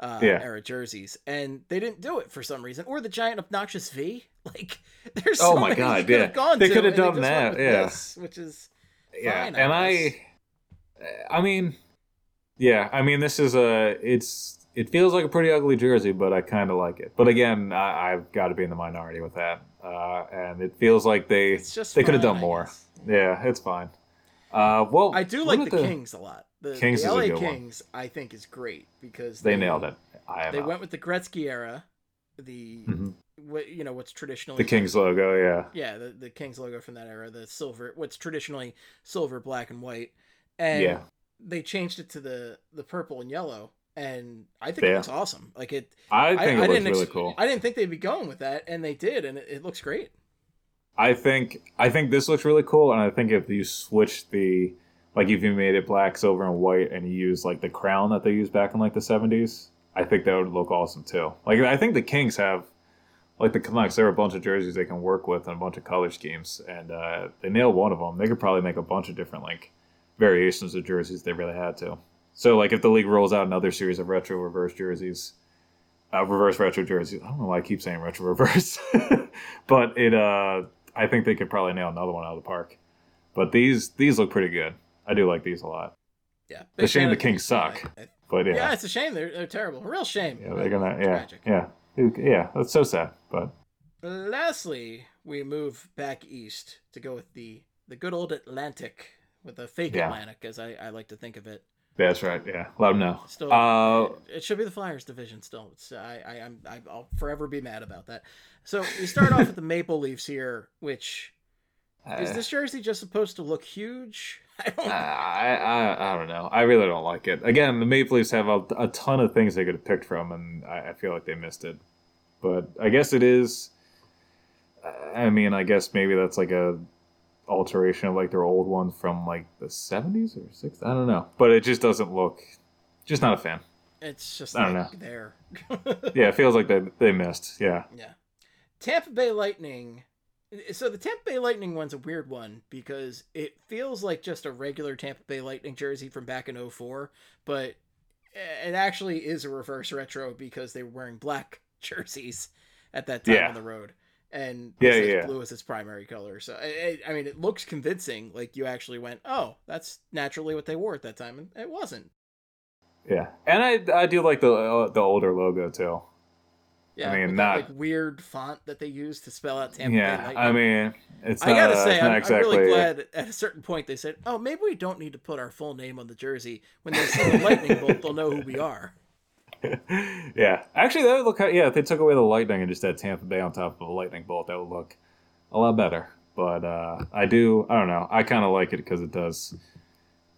uh, Yeah. era jerseys, and they didn't do it for some reason, or the giant obnoxious V. Like, there's Oh so my many God, you could have yeah. They could have done that, yeah. this, which is yeah, Fine, and guess. I, I mean, yeah, I mean, this is a it's it feels like a pretty ugly jersey, but I kind of like it. But again, I, I've got to be in the minority with that, uh, and it feels like they it's just they could have done more. Yeah, it's fine. Uh, well, I do like the, about Kings a lot. The, Kings the is a LA good one. Kings, I think, is great because They nailed it. I am They out. went with the Gretzky era, the Mhm. what you know what's traditionally the Kings logo. Yeah, yeah, the, the Kings logo from that era, the silver, what's traditionally silver, black, and white, and Yeah. they changed it to the the purple and yellow, and I think it looks awesome. Like it, I think it looks didn't really ex- cool. I didn't think they'd be going with that, and they did, and it, it looks great. I think I think this looks really cool, and I think if you switch the like if you made it black, silver, and white, and you use like the crown that they used back in like the seventies, I think that would look awesome too. Like I think the Kings have like the Canucks, there are a bunch of jerseys they can work with and a bunch of color schemes, and uh, they nailed one of them. They could probably make a bunch of different like variations of jerseys they really had to. So like if the league rolls out another series of retro reverse jerseys, uh, reverse retro jerseys. I don't know why I keep saying retro reverse, but it. Uh, I think they could probably nail another one out of the park. But these these look pretty good. I do like these a lot. Yeah. It's a shame the Kings suck. But yeah, yeah. it's a shame. They're, they're terrible. A real shame. yeah, they're gonna yeah Tragic. yeah yeah. That's so sad. But Lastly, we move back east to go with the the good old Atlantic with a fake Yeah. Atlantic, as I, I like to think of it. That's right. Yeah, let them know. Still, Uh, it should be the Flyers division. Still, it's, I, I, I'm, I'll forever be mad about that. So we start off with the Maple Leafs here, which is uh, this jersey just supposed to look huge? I don't. I, I I don't know. I really don't like it. Again, the Maple Leafs have a, a ton of things they could have picked from, and I, I feel like they missed it. But I guess it is. I mean, I guess maybe that's like a alteration of like their old one from like the seventies or sixties. I don't know, but it just doesn't look. Just not a fan. It's just I don't like there. Yeah, it feels like they they missed. Yeah, Yeah. Tampa Bay Lightning. So the Tampa Bay Lightning one's a weird one because it feels like just a regular Tampa Bay Lightning jersey from back in 04, but it actually is a reverse retro because they were wearing black jerseys at that time Yeah. on the road. And Yeah, yeah. blue is its primary color. So, I, mean, it looks convincing. Like you actually went, oh, that's naturally what they wore at that time. And it wasn't. yeah, and I I do like the uh, the older logo too. Yeah, I mean, with that, like weird font that they use to spell out Tampa Bay Yeah, Lightning. I mean, it's I gotta uh, say, I'm, not I'm really glad at a certain point they said, "Oh, maybe we don't need to put our full name on the jersey. When they see the lightning bolt, they'll know who we are." yeah, actually, that would look. Yeah, if they took away the lightning and just had Tampa Bay on top of a lightning bolt, that would look a lot better. But uh, I do. I don't know. I kind of like it because it does.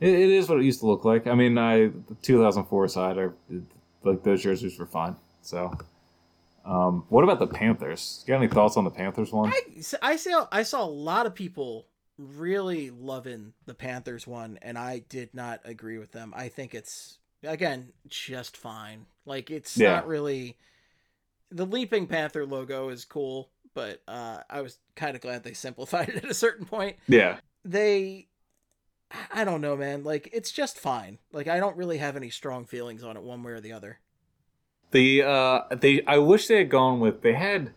It, it is what it used to look like. I mean, I the 2004 side, are like those jerseys were fine. So, um, what about the Panthers? You got any thoughts on the Panthers one? I I saw I saw a lot of people really loving the Panthers one, and I did not agree with them. I think it's again just fine. Like it's Yeah. not really the leaping panther logo is cool, but uh, I was kind of glad they simplified it at a certain point. yeah, they I don't know, man. Like it's just fine. Like I don't really have any strong feelings on it one way or the other. The uh they I wish they had gone with they had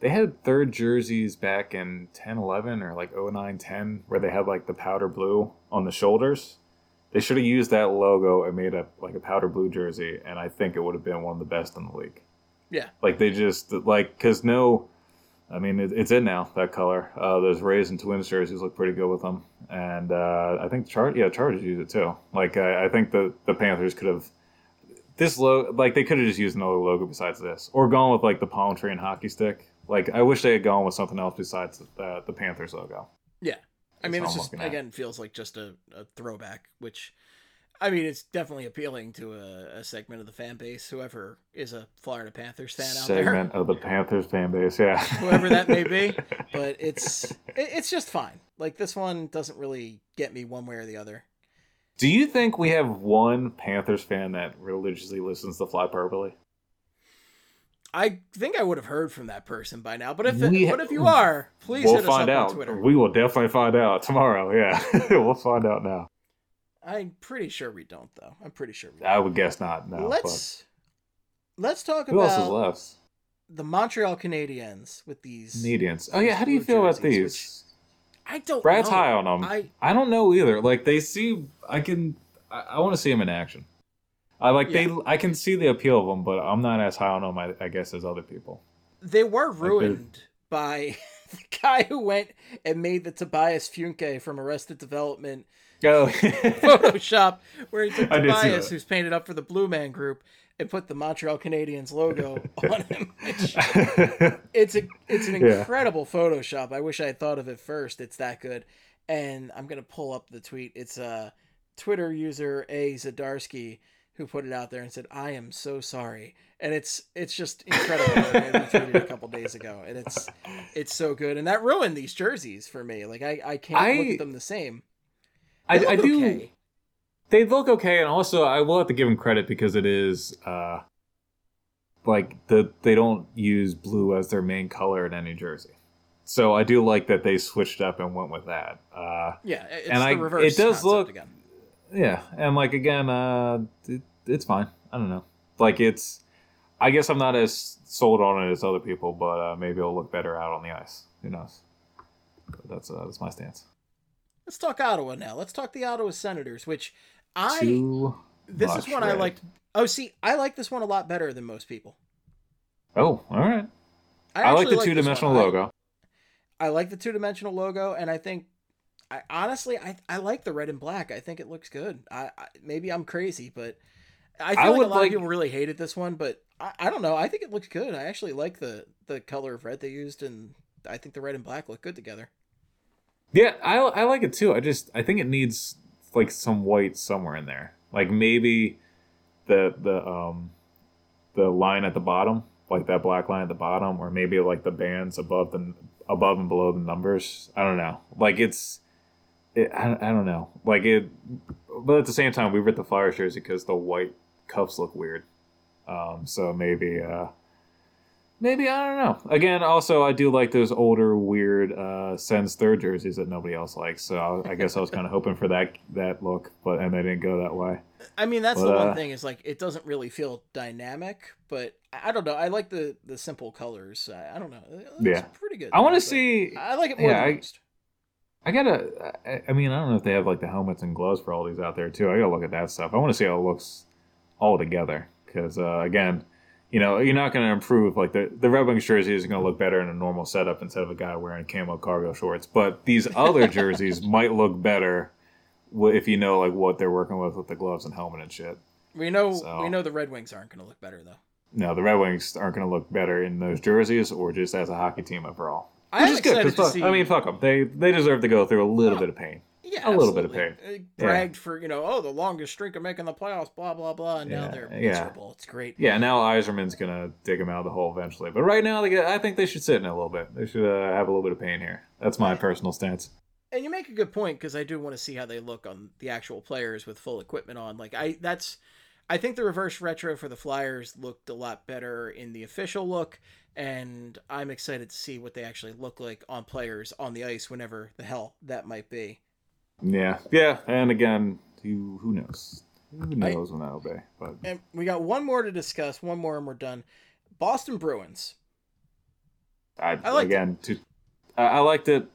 they had third jerseys back in 10 11 or like 09 10 where they had like the powder blue on the shoulders. They should have used that logo and made a like a powder blue jersey and I think it would have been one of the best in the league. Yeah. Like they just like cuz no I mean it, it's in now that color. Uh those Rays and Twins jerseys look pretty good with them and uh I think Char yeah, Chargers use it too. Like I, I think the the Panthers could have this logo like they could have just used another logo besides this or gone with like the palm tree and hockey stick like i wish they had gone with something else besides the, the panthers logo Yeah. I mean, it's just again feels like just a, a throwback, which I mean, it's definitely appealing to a, a segment of the fan base, whoever is a Florida Panthers fan out there, segment of the panthers fan base yeah whoever that may be. But it's it, it's just fine. Like this one doesn't really get me one way or the other. do you think we have one panthers fan that religiously listens to fly purpley I think I would have heard from that person by now. But if We- but if you are, please we'll hit us find up out on Twitter. we will definitely find out tomorrow yeah we'll find out now I'm pretty sure we don't, though. I'm pretty sure we. i would guess not no let's let's talk but who else is about left the Montreal Canadiens with these. Canadians. Oh yeah, how do you blue feel about these? I don't. Brad's know. high on them. I I don't know either. Like they seem, I can, I, I want to see them in action. I like they, I can see the appeal of them, but I'm not as high on them, I, I guess, as other people. they were ruined by the guy who went and made the Tobias Funke from Arrested Development Oh, Photoshop, where he took I did see Tobias, who's painted up for the Blue Man Group, and put the Montreal Canadiens logo on him. It's a it's an Yeah. incredible Photoshop. I wish I had thought of it first. It's that good. And I'm gonna pull up the tweet. It's a Twitter user A Zadarsky who put it out there and said, "I am so sorry." And it's it's just incredible. I retweeted it a couple days ago, and it's it's so good. And that ruined these jerseys for me. Like I I can't look at them the same. I, They I look do. okay. They look okay, and also I will have to give them credit because it is, uh, like the they don't use blue as their main color in any jersey. so I do like that they switched up and went with that. Uh, Yeah, it's And the I- reverse it does look- again. Yeah, and like again, uh, it, it's fine. I don't know. Like it's, I guess I'm not as sold on it as other people, but uh, maybe it'll look better out on the ice. Who knows? But that's uh, that's my stance. Let's talk Ottawa now. Let's talk the Ottawa Senators, which I Too this is one I liked. Oh, see, I like this one a lot better than most people. Oh, all right. I, like the this two dimensional one. I- logo. I like the two dimensional logo, and I think, I honestly, I, I like the red and black. I think it looks good. I, I maybe I'm crazy, but I feel I like a lot like- of people really hated this one. But I, I don't know. I think it looks good. I actually like the the color of red they used, and I think the red and black look good together. Yeah, I I like it too. I just I think it needs like some white somewhere in there. Like maybe the the um the line at the bottom, like that black line at the bottom, or maybe like the bands above the above and below the numbers. I don't know. Like it's it, I, I don't know. Like it but at the same time we ripped the Flyers jersey because the white cuffs look weird. Um so maybe uh Maybe I don't know. Again, also I do like those older, weird uh Sens third jerseys that nobody else likes. So I, I guess I was kind of hoping for that that look, but and they didn't go that way. I mean, that's But, the one uh, thing is like it doesn't really feel dynamic, but I don't know. I like the the simple colors. I, I don't know. It looks Yeah. pretty good. I want to see. I like it more yeah, than I- most. I gotta. I, mean, I don't know if they have like the helmets and gloves for all these out there too. I gotta look at that stuff. I want to see how it looks all together because uh, again, you know, you're not gonna improve like the the Red Wings jersey is gonna look better in a normal setup instead of a guy wearing camo cargo shorts. But these other jerseys might look better if you know like what they're working with with the gloves and helmet and shit. We know So- we know the Red Wings aren't going to look better though. No, the Red Wings aren't going to look better in those jerseys or just as a hockey team overall. I Which is good. 'cause excited to fuck- see. I mean, fuck them. They they deserve to go through a little Oh. bit of pain. yeah, a little bit of pain. Uh, bragged for you know, oh, the longest streak of making the playoffs, blah blah blah, and now Yeah, they're yeah. miserable. It's great. Yeah, now Yzerman's gonna dig him out of the hole eventually. But right now, they get, I think they should sit in a little bit. They should uh, have a little bit of pain here. That's my personal stance. And you make a good point because I do want to see how they look on the actual players with full equipment on. Like I, that's, I think the reverse retro for the Flyers looked a lot better in the official look, and I'm excited to see what they actually look like on players on the ice whenever the hell that might be. Yeah, yeah. And again, who who knows? Who knows when that'll be? But And we got one more to discuss. One more, and we're done. Boston Bruins. I, I liked again, to, I, I liked it.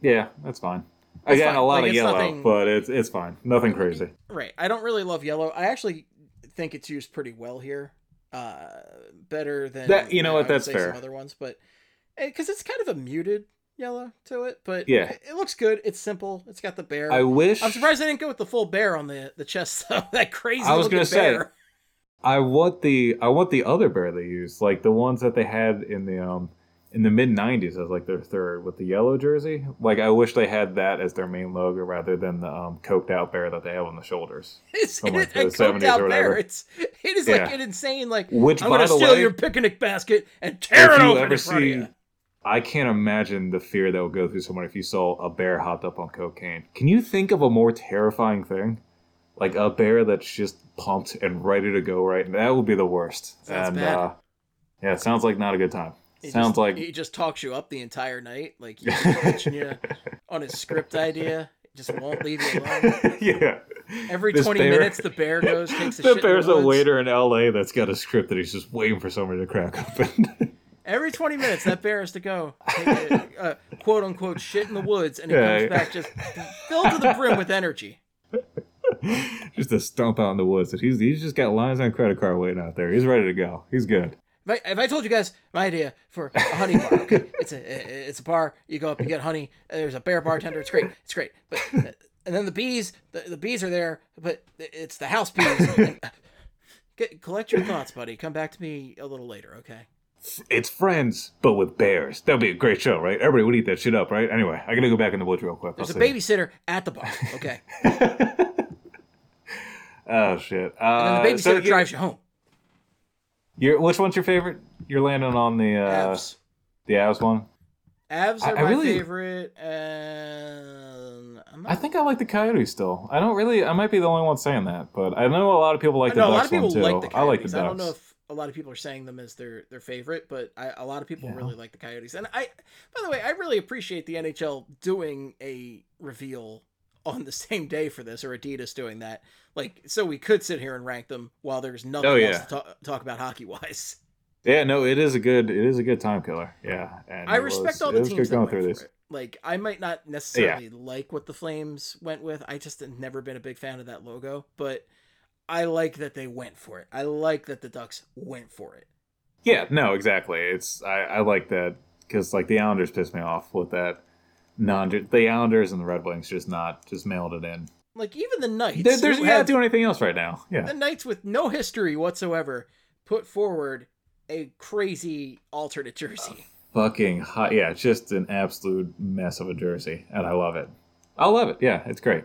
Yeah, that's fine. Again, fine. a lot Like, of yellow, nothing- but it's it's fine. Nothing crazy. Right. I don't really love yellow. I actually think it's used pretty well here. Uh, better than That- you know I what, that's fair. Some other ones, but because it's kind of a muted yellow to it, but Yeah. it, it looks good. It's simple. It's got the bear. I wish. I'm surprised they didn't go with the full bear on the the chest though. that crazy. I was gonna say, bear. I want the I want the other bear they used, like the ones that they had in the um in the mid '90s as like their third with the yellow jersey. Like I wish they had that as their main logo rather than the um coked out bear that they have on the shoulders. It's from, like, it, the a coked 70s out or bear. It's it is Yeah. like an insane like Which, I'm by gonna steal way, your picnic basket and tear it open in front of you. I can't imagine the fear that would go through someone if you saw a bear hopped up on cocaine. Can you think of a more terrifying thing? Like a bear that's just pumped and ready to go right. That would be the worst. Sounds and bad. uh yeah, it sounds like not a good time. Sounds just, like he just talks you up the entire night, like he's pitching you on his script idea. Just won't leave you alone. yeah. Every This twenty bear- minutes, the bear goes takes a the shit. bear's the a waiter in LA that's got a script that he's just waiting for somebody to crack open. Every twenty minutes, that bear has to go take a, uh, quote unquote shit in the woods, and he Yeah. comes back just filled to the brim with energy. just to stump out in the woods. He's he's just got lines on credit card waiting out there. He's ready to go. He's good. If I, if I told you guys my idea for a honey bar, okay, it's a it's a bar. You go up, you get honey. There's a bear bartender. It's great. It's great. But and then the bees, the, the bees are there, but it's the house bees. And, get, collect your thoughts, buddy. Come back to me a little later, okay? It's friends, but with bears. That'd be a great show, right? Everybody would eat that shit up, right? Anyway, I gotta go back in the woods real quick. There's a I'll see. babysitter at the bar, okay? oh shit. And Uh, then the babysitter so you- drives you home. You're- which one's your favorite? You're landing on the uh, Avs. the Avs one. Avs are I my really- favorite, and not I think I like the Coyotes still. I don't really. I might be the only one saying that, but I know a lot of people like the Ducks one too. like the I like the. Ducks. I don't know if a lot of people are saying them as their their favorite, but I, a lot of people Yeah. really like the Coyotes. And I, by the way, I really appreciate the NHL doing a reveal on the same day for this, or Adidas doing that. Like, so we could sit here and rank them while there's nothing Oh, else to talk, talk about hockey wise. Yeah, no, it is a good it is a good time killer. Yeah, and I respect was- all the teams good going through it. Like, I might not necessarily like what the Flames went with. I just have never been a big fan of that logo, but I like that they went for it. I like that the Ducks went for it. Yeah, no, exactly. It's I, I like that because like the Islanders pissed me off with that non the Islanders and the Red Wings just not just mailed it in. Like even the Knights, they're, who you can't have- do anything else right now. Yeah, the Knights with no history whatsoever put forward a crazy alternate jersey. fucking hot. Yeah, just an absolute mess of a jersey, and I love it. I love it. Yeah, it's great.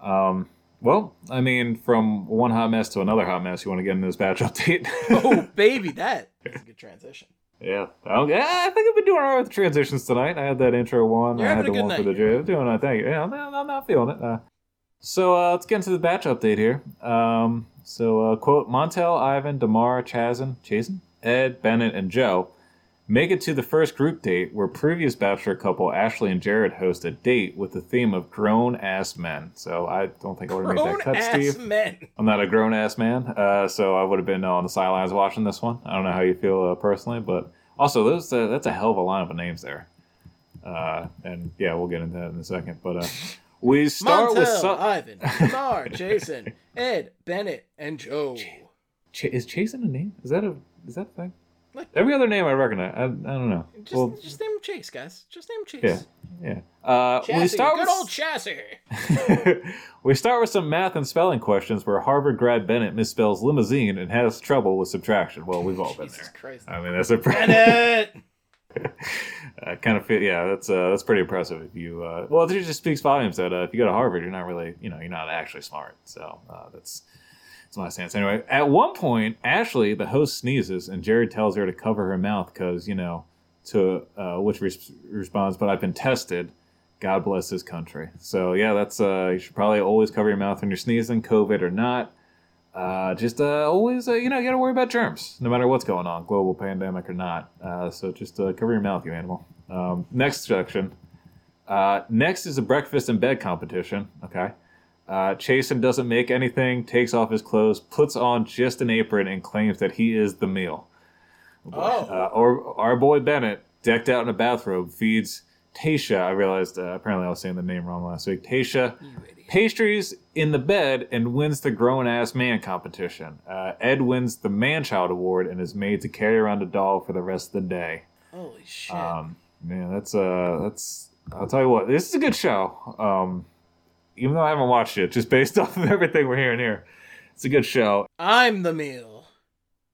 Um, well, I mean, from one hot mess to another hot mess, you want to get into this batch update? oh baby, that is a good transition. Yeah. Yeah, I think I've been doing all right with the transitions tonight. I had that intro one. You're I had the one for the night. J. Doing it. Thank you. Yeah, I'm, I'm not feeling it. Uh, so uh, let's get into the batch update here. Um, so, uh, quote Montel, Ivan, Damar, Chazen, Chazen, Ed, Bennett, and Joe make it to the first group date where previous bachelor couple Ashley and Jared host a date with the theme of grown ass men. So I don't think I would have made that cut, ass Steve. men. I'm not a grown ass man, uh, so I would have been on the sidelines watching this one. I don't know how you feel uh, personally, but also those uh, that's a hell of a lineup of names there. Uh, and yeah, we'll get into that in a second. But uh, we start Montel, with some. Ivan, Lamar, Jason, Ed, Bennett, and Joe. Ch- is Chasen a name? Is that a is that a thing? Like- Every other name I recognize. I, I don't know. Just, well, just name him Chase, guys. Just name him Chase. yeah, yeah. Uh, Chassis, we start good with old chassis. we start with some math and spelling questions where Harvard grad Bennett misspells limousine and has trouble with subtraction. Well, we've all been Jesus there. Christ. I mean, that's a pretty. Bennett. I kind of feel, yeah, that's uh, that's pretty impressive. If you, uh, well, it just speaks volumes that uh, if you go to Harvard, you're not really, you know, you're not actually smart. So uh, that's that's my stance. Anyway, at one point, Ashley, the host, sneezes, and Jared tells her to cover her mouth because you know, to uh, which res- responds, "But I've been tested. God bless this country." So yeah, that's uh, you should probably always cover your mouth when you're sneezing, COVID or not. Uh, just uh, always, uh, you know, you got to worry about germs, no matter what's going on, global pandemic or not. Uh, so just uh, cover your mouth, you animal. Um, next section. Uh, next is a breakfast in bed competition. Okay. Uh, Chasen doesn't make anything, takes off his clothes, puts on just an apron, and claims that he is the meal. Oh. Uh, or our boy Bennett, decked out in a bathrobe, feeds Tasha. I realized uh, apparently I was saying the name wrong last week. Tasha pastries in the bed and wins the grown ass man competition. Uh, Ed wins the man child award and is made to carry around a doll for the rest of the day. Holy shit. Um, man, that's uh, that's I'll tell you what, this is a good show. Um, even though I haven't watched it, just based off of everything we're hearing here, it's a good show. I'm the meal.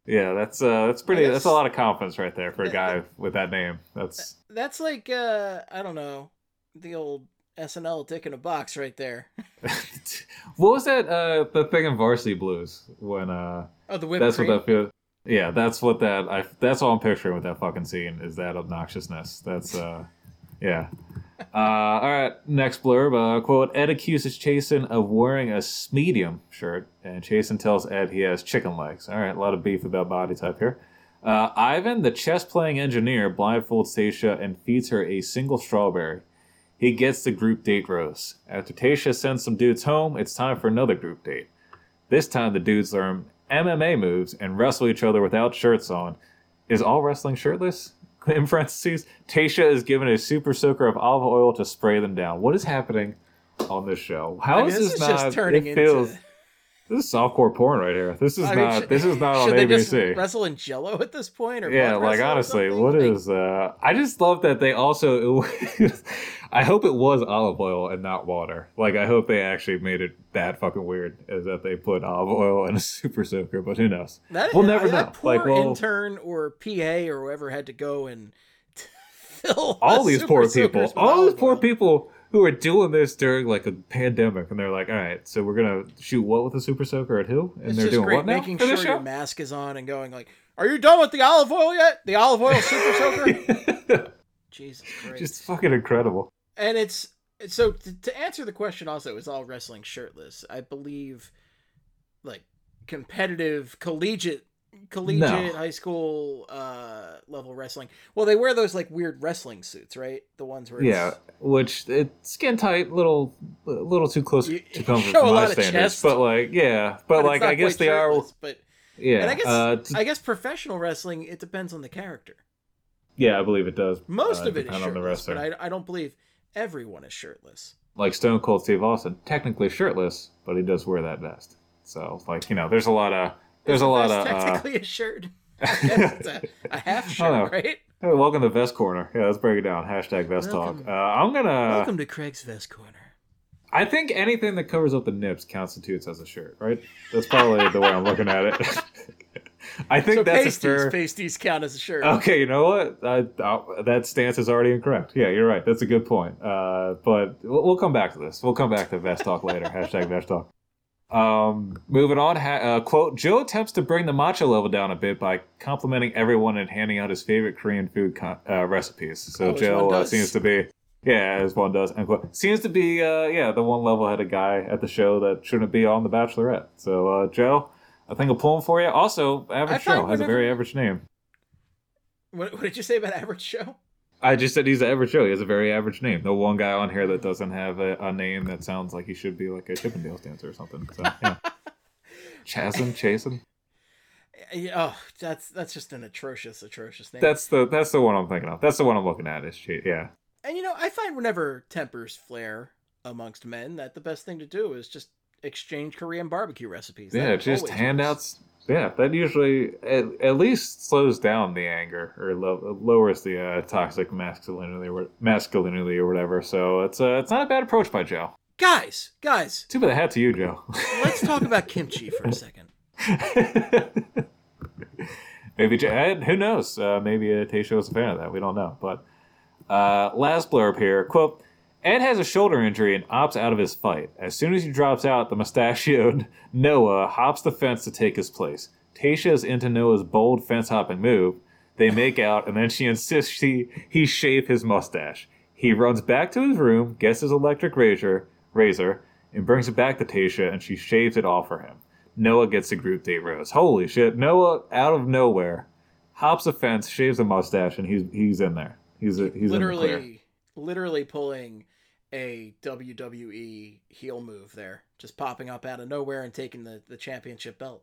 Yeah, that's uh, that's pretty. That's a lot of confidence right there for a guy with that name. That's That's like uh I don't know, the old SNL dick in a box right there. what was that? Uh, the thing in Varsity Blues when uh. Oh, the whipped that's cream. what that feels. Yeah, that's what that. I. That's all I'm picturing with that fucking scene is that obnoxiousness. That's uh, yeah. Uh, all right. Next blurb. Uh, quote: Ed accuses Chasen of wearing a medium shirt, and Chasen tells Ed he has chicken legs. All right, a lot of beef about body type here. Uh, Ivan, the chess-playing engineer, blindfolds Tasha and feeds her a single strawberry. He gets the group date rose. After Tasha sends some dudes home, it's time for another group date. This time, the dudes learn MMA moves and wrestle each other without shirts on. Is all wrestling shirtless? In parentheses, Tasha is given a super soaker of olive oil to spray them down. What is happening on this show? How I mean, is this this is not? just turning it feels. into. This is softcore porn right here. This is I mean, not. this is not on they just ABC. wrestle in Jello at this point, or Yeah, like honestly, what Like, is? uh I just love that they also. I hope it was olive oil and not water. Like I hope they actually made it that fucking weird, is that they put olive oil in a super soaker. But who knows? That, We'll never that know. Poor Like, well- intern or PA or whoever had to go and fill all these poor people, all these poor oil. people who are doing this during like a pandemic, and they're like, "All right, so we're gonna shoot what with a super soaker at who?" And It's they're doing what now making sure your mask is on and going like, "Are you done with the olive oil yet? The olive oil super soaker." Jesus Christ! just fucking incredible. And it's so to, to answer the question also is all wrestling shirtless i believe like competitive collegiate collegiate, high school uh, level wrestling. Well, they wear those like weird wrestling suits, right? The ones where it's, Yeah, which it's skin tight, little, little too close You- to comfort show for a my standards. chest. But like, yeah, but, it's like, I guess they are. But Yeah, and I guess uh, t- I guess professional wrestling it depends on the character. yeah, I believe it does. Most uh, of it is on the wrestler. but I, I don't believe everyone is shirtless. like Stone Cold Steve Austin, technically shirtless, but he does wear that vest. So like, you know, there's a lot of there's a lot of. Uh, technically a shirt. I guess it's a, a half shirt, right? hey, welcome to Vest Corner. Yeah, let's break it down. Hashtag Vest Welcome. Talk. Uh, I'm gonna. Welcome to Craig's Vest Corner. I think anything that covers up the nips constitutes as a shirt, right? That's probably the way I'm looking at it. I think So that's a pasties, fair. pasties count as a shirt. Okay, you know what? I, I, that stance is already incorrect. Yeah, you're right. That's a good point. Uh, but we'll, we'll come back to this. We'll come back to Vest Talk later. Hashtag Vest Talk. Um, moving on. Ha- uh, quote: Joe attempts to bring the macho level down a bit by complimenting everyone and handing out his favorite Korean food con- uh, recipes. So Oh, Joe uh, seems to be. Yeah, as one does. Unquote. Seems to be, uh, yeah, the one level-headed guy at the show that shouldn't be on The Bachelorette. So, uh, Joe, I think a poem for you. Also, average Joe has a very average name. What, what did you say about average show? I just said he's an average Joe. He has a very average name. No one guy on here that doesn't have a, a name that sounds like he should be like a Chippendales dancer or something. So yeah, Chasen, Chasen. Oh, that's that's just an atrocious, atrocious name. That's the that's the one I'm thinking of. That's the one I'm looking at. Is yeah. And you know, I find whenever tempers flare amongst men, that the best thing to do is just exchange Korean barbecue recipes. That Yeah, just handouts. Yeah, that usually at, at least slows down the anger or lo- lowers the uh, toxic masculinity or masculinity or whatever. So it's uh, it's not a bad approach by Joe. Guys, guys, Too bad the hat to you, Joe. let's talk about kimchi for a second. maybe who knows? Uh, maybe uh, Tayshia was a fan of that. We don't know. But uh, last blurb here: quote. Ed has a shoulder injury and opts out of his fight. As soon as he drops out, the mustachioed Noah hops the fence to take his place. Tasha is into Noah's bold fence hopping move. They make out, and then she insists he, he shave his mustache. He runs back to his room, gets his electric razor, razor, and brings it back to Tasha, and she shaves it off for him. Noah gets a group date rose. Holy shit! Noah, out of nowhere, hops a fence, shaves a mustache, and he's he's in there. He's a, he's in the clear. literally, literally pulling a WWE heel move there, just popping up out of nowhere and taking the, the championship belt.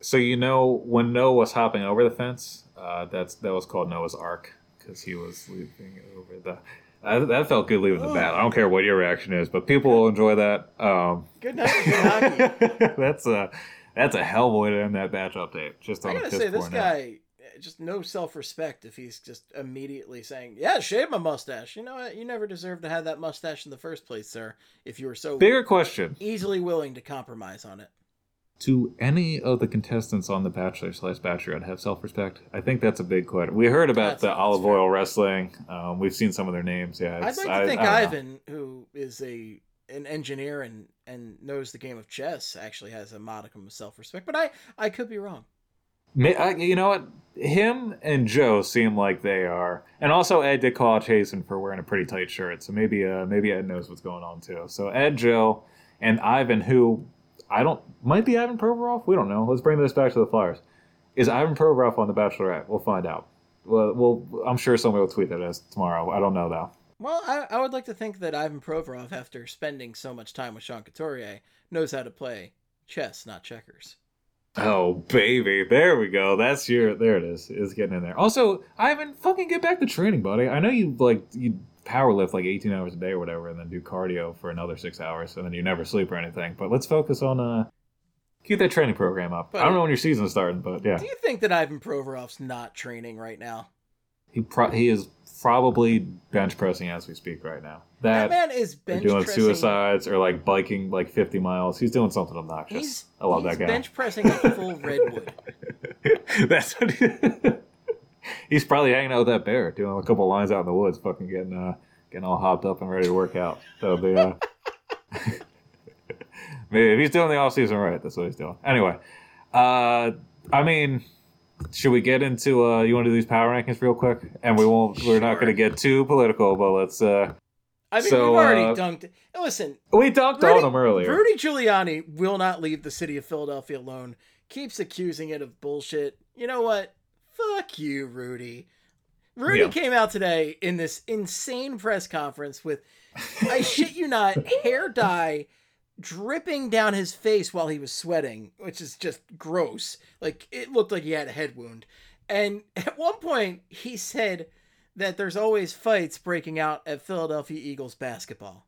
So you know when Noah was hopping over the fence, uh, that's that was called Noah's Ark because he was leaping over the. That felt good leaving the bat. I don't care what your reaction is, but people will enjoy that. Um, Good night, good hockey. that's a that's a hell of a way to end that batch update. Just on I gotta say, this guy just no self respect if he's just immediately saying, "Yeah, shave my mustache." You know what? You never deserved to have that mustache in the first place, sir. If you were so Bigger question: easily willing to compromise on it. Do any of the contestants on The Bachelor slash Bachelorette have self respect? I think that's a big question. We heard about That's- the olive fair. oil wrestling. Um, we've seen some of their names. Yeah, I'd like to I- think I don't know. Ivan, who is a an engineer and and knows the game of chess, actually has a modicum of self respect. But I I could be wrong. You know what? Him and Joe seem like they are, and also Ed did call Jason for wearing a pretty tight shirt, so maybe uh, maybe Ed knows what's going on too. So Ed, Joe, and Ivan, who I don't might be Ivan Provorov. We don't know. Let's bring this back to the Flyers. Is Ivan Provorov on the Bachelorette? We'll find out. Well, well, I'm sure somebody will tweet that as tomorrow. I don't know though. Well, I, I would like to think that Ivan Provorov, after spending so much time with Sean Couturier, knows how to play chess, not checkers. Oh baby, there we go. That's your there it is. Is getting in there. Also, Ivan, fucking get back to training, buddy. I know you like you power lift like 18 hours a day or whatever, and then do cardio for another six hours, and then you never sleep or anything. But let's focus on uh keep that training program up. I don't know when your season's starting, but yeah, Do you think that Ivan Provorov's not training right now? he pro- he is probably bench pressing as we speak right now. That, That, man is bench doing pressing. suicides or like biking like 50 miles. He's doing something obnoxious. He's, I love that guy. bench pressing a full redwood. That's what he, he's probably hanging out with that bear, doing a couple lines out in the woods, fucking getting uh getting all hopped up and ready to work out. That'll be uh maybe if he's doing the off season right, that's what he's doing. Anyway, uh I mean should we get into uh you want to do these power rankings real quick? And we won't we're not gonna get too political, but let's uh I mean, So, we've already uh, dunked. Listen, we dunked Rudy, on him earlier. Rudy Giuliani will not leave the city of Philadelphia alone. keeps accusing it of bullshit. You know what? Fuck you, Rudy. Rudy Yeah. came out today in this insane press conference with, I shit you not, hair dye dripping down his face while he was sweating, which is just gross. Like it looked like he had a head wound. And at one point, he said that there's always fights breaking out at Philadelphia Eagles basketball.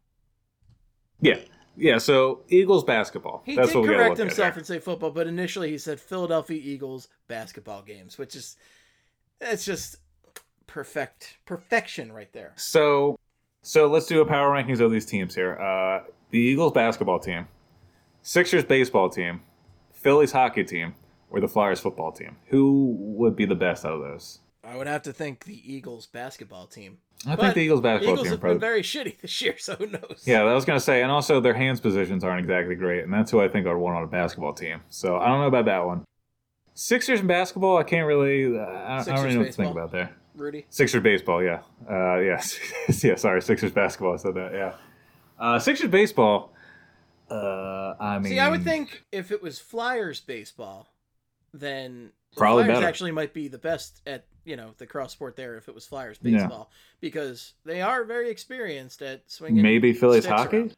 Yeah, yeah. So Eagles basketball. He That's did correct himself and say football, but initially he said Philadelphia Eagles basketball games, which is that's just perfect perfection right there. So, so let's do a power rankings of these teams here. Uh, the Eagles basketball team, Sixers baseball team, Phillies hockey team, or the Flyers football team. Who would be the best out of those? I would have to think the Eagles basketball team. I But think the Eagles basketball Eagles team. have Probably. been very shitty this year, so who knows? yeah, I was gonna say, and also their hands positions aren't exactly great, and that's who I think I'd want on a basketball team. So I don't know about that one. Sixers and basketball, I can't really. Uh, I, I don't really know what to think about there. Rudy. Sixers baseball, yeah. Uh, yes. yeah, sorry, Sixers basketball. I said that, yeah. Uh, Sixers baseball, uh, I mean. See, I would think if it was Flyers baseball, then Probably Flyers better. actually might be the best at you know the cross sport there if it was Flyers Yeah. baseball because they are very experienced at swinging. Maybe Phillies hockey? around.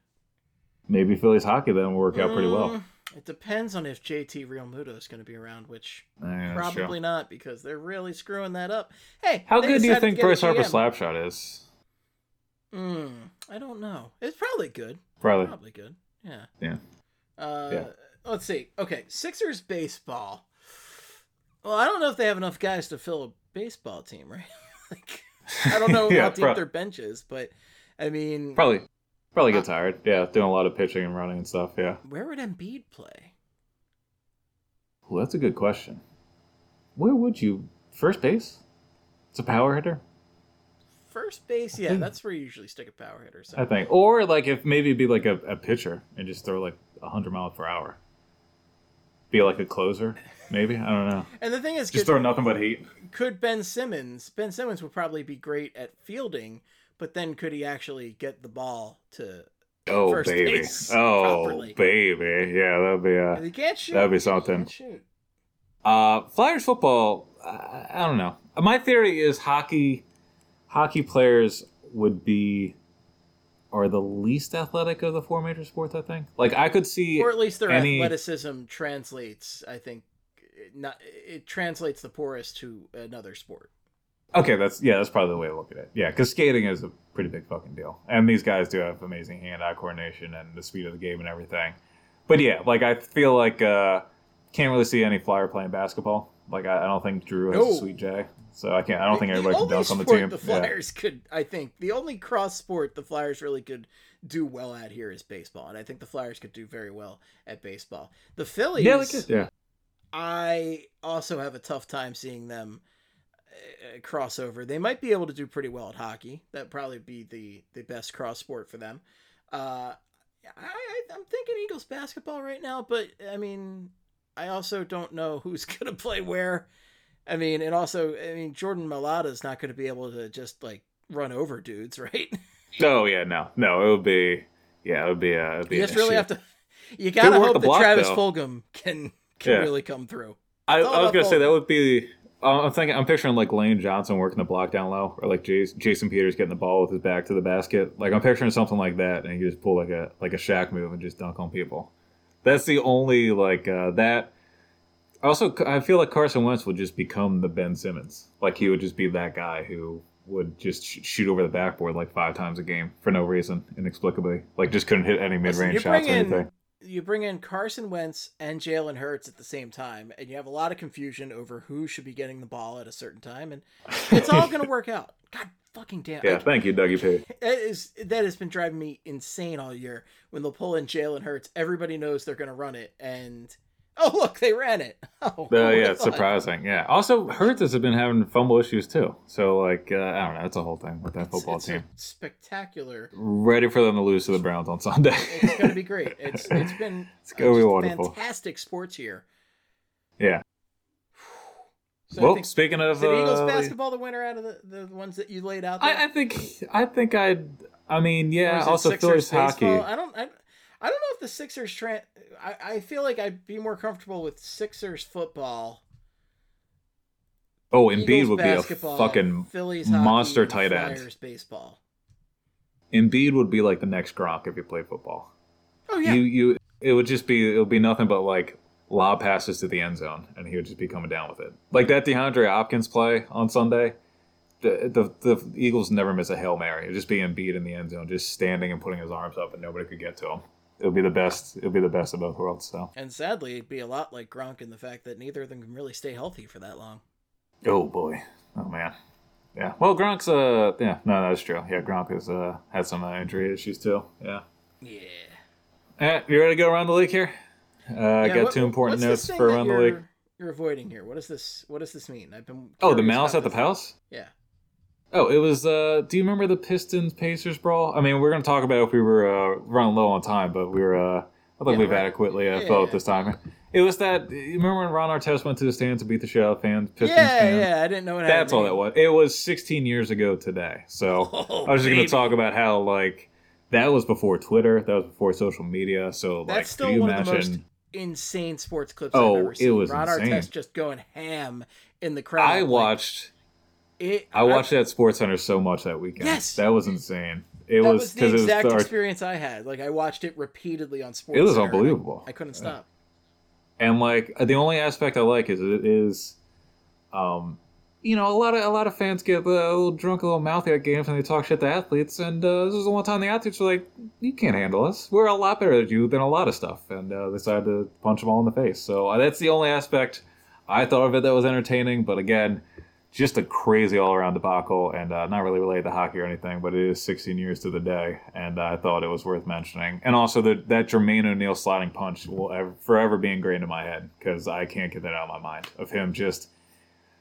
Maybe Phillies hockey then will work out pretty well. It depends on if JT Realmuto is going to be around, which Yeah, that's true. probably not because they're really screwing that up. Hey, How good do you think Bryce Harper's GM. Slapshot is? Mm, I don't know. It's probably good. Probably. Probably good. Yeah. Yeah. Uh, Yeah. Let's see. Okay, Sixers baseball. Well, I don't know if they have enough guys to fill a baseball team, right? like, I don't know Yeah, how deep prob- their bench is, but I mean, Probably. Probably get tired. Yeah, doing a lot of pitching and running and stuff. Yeah. where would Embiid play? Well, that's a good question. Where would you? First base? It's a power hitter, First base, yeah, think- that's where you usually stick a power hitter. So I think. Or like if maybe it'd be like a, a pitcher and just throw like hundred miles per hour. Be like a closer, maybe. I don't know. And the thing is, Just could, throw nothing but heat. could Ben Simmons? Ben Simmons would probably be great at fielding, but then could he actually get the ball to? Oh First baby. base Oh properly. baby. Yeah, that'd be uh He can't shoot. that'd be something. shoot. Uh, Flyers football. I, I don't know. My theory is hockey. Hockey players would be are the least athletic of the four major sports. I think. Like I could see. or at least their any- athleticism translates. I think not it translates the poorest to another sport. Okay, that's yeah, that's probably the way to look at it. Yeah, because skating is a pretty big fucking deal, and these guys do have amazing hand-eye coordination and the speed of the game and everything. But yeah, like I feel like uh can't really see any flyer playing basketball. Like I, I don't think Drew has No. a sweet J, so I can't. I don't think The everybody can dunk on the team. The Yeah. Flyers could, I think, the only cross sport the Flyers really could do well at here is baseball, and I think the Flyers could do very well at baseball. The Phillies, Yeah, it. Yeah. I also have a tough time seeing them crossover. They might be able to do pretty well at hockey. That'd probably be the the best cross sport for them. Uh, I, I I'm thinking Eagles basketball right now, but I mean, I also don't know who's gonna play where. I mean, and also, I mean, Jordan Mailata is not going to be able to just like run over dudes, right? Oh yeah, no, no, it would be yeah, it would be uh, it would be You just really issue. have to. You gotta hope that block, Travis though. Fulgham can can Yeah. really come through. I, I was gonna say that would be. Uh, I'm thinking. I'm picturing like Lane Johnson working the block down low, or like Jason, Jason Peters getting the ball with his back to the basket. Like I'm picturing something like that, and he just pull like a like a Shaq move and just dunk on people. That's the only like uh, that. Also, I feel like Carson Wentz would just become the Ben Simmons. Like he would just be that guy who would just sh- shoot over the backboard like five times a game for no reason, inexplicably. Like just couldn't hit any mid range shots or in- anything. You bring in Carson Wentz and Jalen Hurts at the same time, and you have a lot of confusion over who should be getting the ball at a certain time, and it's all going to work out. God fucking damn! Yeah, Like, thank you, Dougie P. that is that has been driving me insane all year. When they'll pull in Jalen Hurts, everybody knows they're going to run it, and oh look, they ran it. Oh, Uh, yeah, it's surprising. Yeah. Also, Hurts has been having fumble issues too. So, like, uh, I don't know. It's a whole thing with that It's- football it's team. spectacular. Ready for them to lose to the Browns on Sunday. It's going to be great. It's it's been It's gonna be wonderful. fantastic sports here. yeah. So well, speaking of, Is it Eagles uh, basketball the winner out of the, the ones that you laid out there? I, I think I think I'd. I mean, yeah. Also, Sixers Phillies baseball? hockey. I don't. I, I don't know if the Sixers. Tra- I I feel like I'd be more comfortable with Sixers football. Oh, Embiid would be a fucking Phillies hockey, monster tight end. Flyers baseball. Embiid would be like the next Gronk if he played football. Oh yeah, You you it would just be it would be nothing but like lob passes to the end zone, and he would just be coming down with it. Like that DeAndre Hopkins play on Sunday. The, the the Eagles never miss a hail mary. It'd just be Embiid in the end zone, just standing and putting his arms up, and nobody could get to him. It would be the best. it'll be the best of both worlds. So. and sadly, it'd be a lot like Gronk in the fact that neither of them can really stay healthy for that long. Oh boy. Oh man. Yeah. Well, Gronk's uh yeah no that's true. Yeah, Gronk has uh had some uh, injury issues too. Yeah. Yeah. Eh, you ready to go around the league here? Uh, I got what- two important notes for around the league. You're avoiding here. What does this? What does this mean? I've been. Oh, the mouse at the this. house. Yeah. Oh, it was. uh Do you remember the Pistons Pacers brawl? I mean, we're gonna talk about it if we were uh, running low on time, but we were. uh I think Yeah, we've right. adequately uh, Yeah, felt yeah. this time. It was that. You remember when Ron Artest went to the stands to beat the shit out of fans? Pistons yeah, fans? yeah. I didn't know what That's all that was. It was 16 years ago today. So Oh, I was just going to talk about how like that was before Twitter, that was before social media. So like, That's still one imagine? of the most insane sports clips Oh, I've ever it seen. was Ron insane. Artest just going ham in the crowd. I like, watched. It. I watched that Sports Center so much that weekend. Yes. that was insane. It That was was the was exact the experience I had. Like I watched it repeatedly on sports. It was Center, and I- unbelievable. I couldn't stop. and like the only aspect I like is it is, um, you know, a lot of a lot of fans get uh, a little drunk, a little mouthy at games, and they talk shit to athletes. And uh, this is the one time the athletes were like, "You can't handle us. We're a lot better at you than a lot of stuff," and uh, they decided to punch them all in the face. So uh, that's the only aspect I thought of it that was entertaining. But again. Just a crazy all-around debacle, and uh, not really related to hockey or anything, but it is 16 years to the day, and I thought it was worth mentioning. And also, the, that Jermaine O'Neal sliding punch will ever, forever be ingrained in my head because I can't get that out of my mind of him just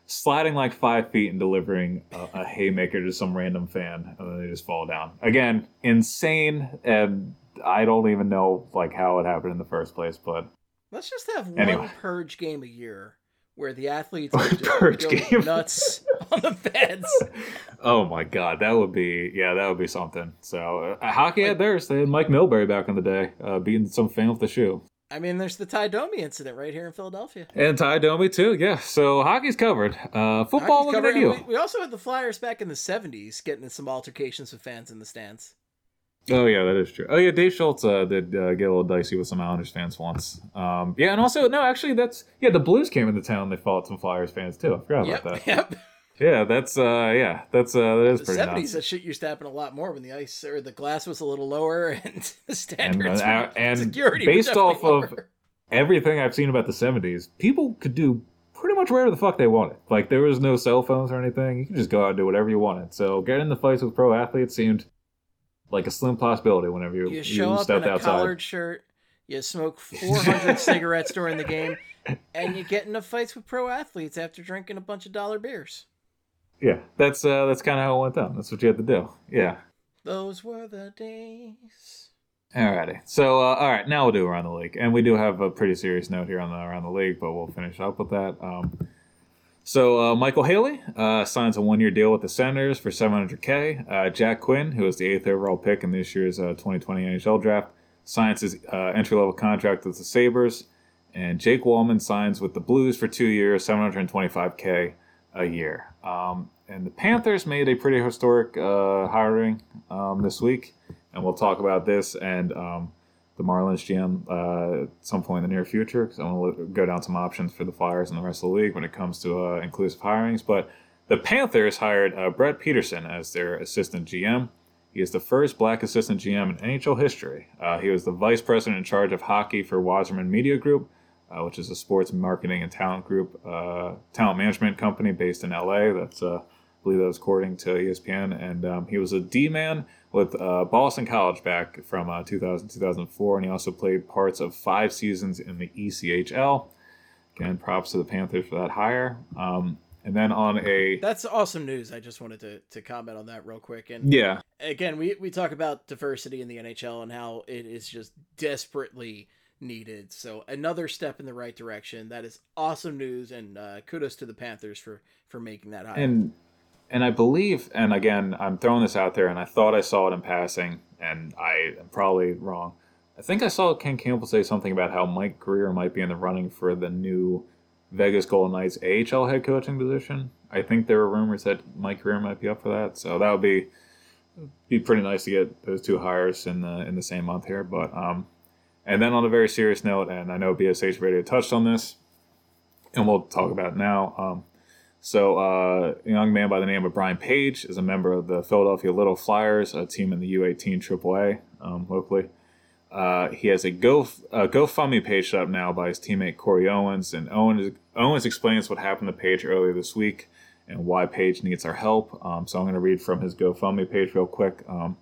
sliding like five feet and delivering a, a haymaker to some random fan, and then they just fall down. Again, insane, and I don't even know like how it happened in the first place, but Let's just have one Anyway. purge game a year where the athletes are just Purge going game. nuts on the fans. oh my god, that would be yeah, that would be something. So uh, hockey Like- had theirs. They had Mike Milbury back in the day, uh, beating some fan with the shoe. I mean, there's the Ty Domi incident right here in Philadelphia. And Ty Domi too, yeah. So hockey's covered. Uh, football, Hockey's covered, can I do? and We, we also had the Flyers back in the 70s getting in some altercations with fans in the stands. Oh yeah, that is true. Oh yeah, Dave Schultz uh, did uh, get a little dicey with some Islanders fans once. Um, yeah, and also no, actually that's yeah, the Blues came into town. They fought some Flyers fans too. I forgot Yep, about that. yep. Yeah, that's uh, yeah, that's uh, that is The pretty 70s, that shit used to happen a lot more when the ice or the glass was a little lower and the And, standards uh, and security based off definitely of lower. everything I've seen about the '70s, people could do pretty much whatever the fuck they wanted. Like there was no cell phones or anything. You could just go out and do whatever you wanted. So getting in the fights with pro athletes seemed like a slim possibility whenever you, You show up in a outside. collared shirt, you smoke 400 cigarettes during the game, and you get into fights with pro athletes after drinking a bunch of dollar beers. Yeah, that's uh, that's kind of how it went down. That's what you had to do. Yeah. Those were the days. Alrighty. So, uh, all right, now we'll do around the league, and we do have a pretty serious note here on the around the league, but we'll finish up with that. Um, so, uh, Micheal Haley uh, signs a one-year deal with the Senators for 700k. Uh, Jack Quinn, who was the eighth overall pick in this year's uh, 2020 NHL draft, signs his uh, entry-level contract with the Sabres, and Jake Walman signs with the Blues for two years, 725k a year. Um, and the Panthers made a pretty historic uh, hiring um, this week, and we'll talk about this and um, the Marlins GM uh, at some point in the near future because I want to go down some options for the Flyers and the rest of the league when it comes to uh, inclusive hirings. But the Panthers hired uh, Brett Peterson as their assistant GM. He is the first black assistant GM in NHL history. Uh, he was the vice president in charge of hockey for Wasserman Media Group, uh, which is a sports marketing and talent group, uh, talent management company based in LA. That's, I believe that was according to ESPN. And um, he was a D man with uh, Boston College back from uh, 2000 2004. And he also played parts of five seasons in the ECHL. Again, props to the Panthers for that hire. Um, and then on a. That's awesome news. I just wanted to, to comment on that real quick. And Yeah. again, we, we talk about diversity in the NHL and how it is just desperately needed. So another step in the right direction. That is awesome news, and uh, kudos to the Panthers for for making that hire. and and I believe, and again, I'm throwing this out there, and I thought I saw it in passing, and I am probably wrong. I think I saw Ken Campbell say something about how Mike Grier might be in the running for the new Vegas Golden Knights AHL head coaching position. I think there were rumors that Mike Grier might be up for that, so that would be be pretty nice to get those two hires in the in the same month here. But um, and then on a very serious note, and I know BSH Radio touched on this, and we'll talk about now. Um, so uh, a young man by the name of Brian Page is a member of the Philadelphia Little Flyers, a team in the U18 AAA um, locally. Uh, he has a Go a GoFundMe page set up now by his teammate Corey Owens, and Owens Owens explains what happened to Page earlier this week and why Page needs our help. Um, so I'm going to read from his GoFundMe page real quick. Um,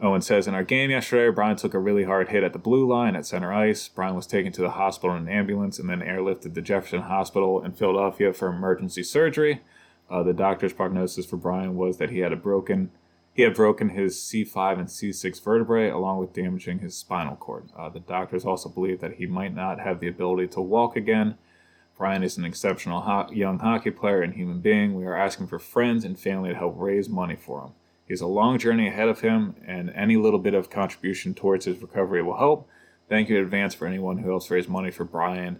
Owen says, In our game yesterday, Brian took a really hard hit at the blue line at center ice. Brian was taken to the hospital in an ambulance and then airlifted to Jefferson Hospital in Philadelphia for emergency surgery. Uh, the doctor's prognosis for Brian was that he had a broken he had broken his C5 and C6 vertebrae along with damaging his spinal cord. Uh, the doctors also believe that he might not have the ability to walk again Brian is an exceptional ho- young hockey player and human being. We are asking for friends and family to help raise money for him. He has a long journey ahead of him, and any little bit of contribution towards his recovery will help. Thank you in advance for anyone who helps raise money for Brian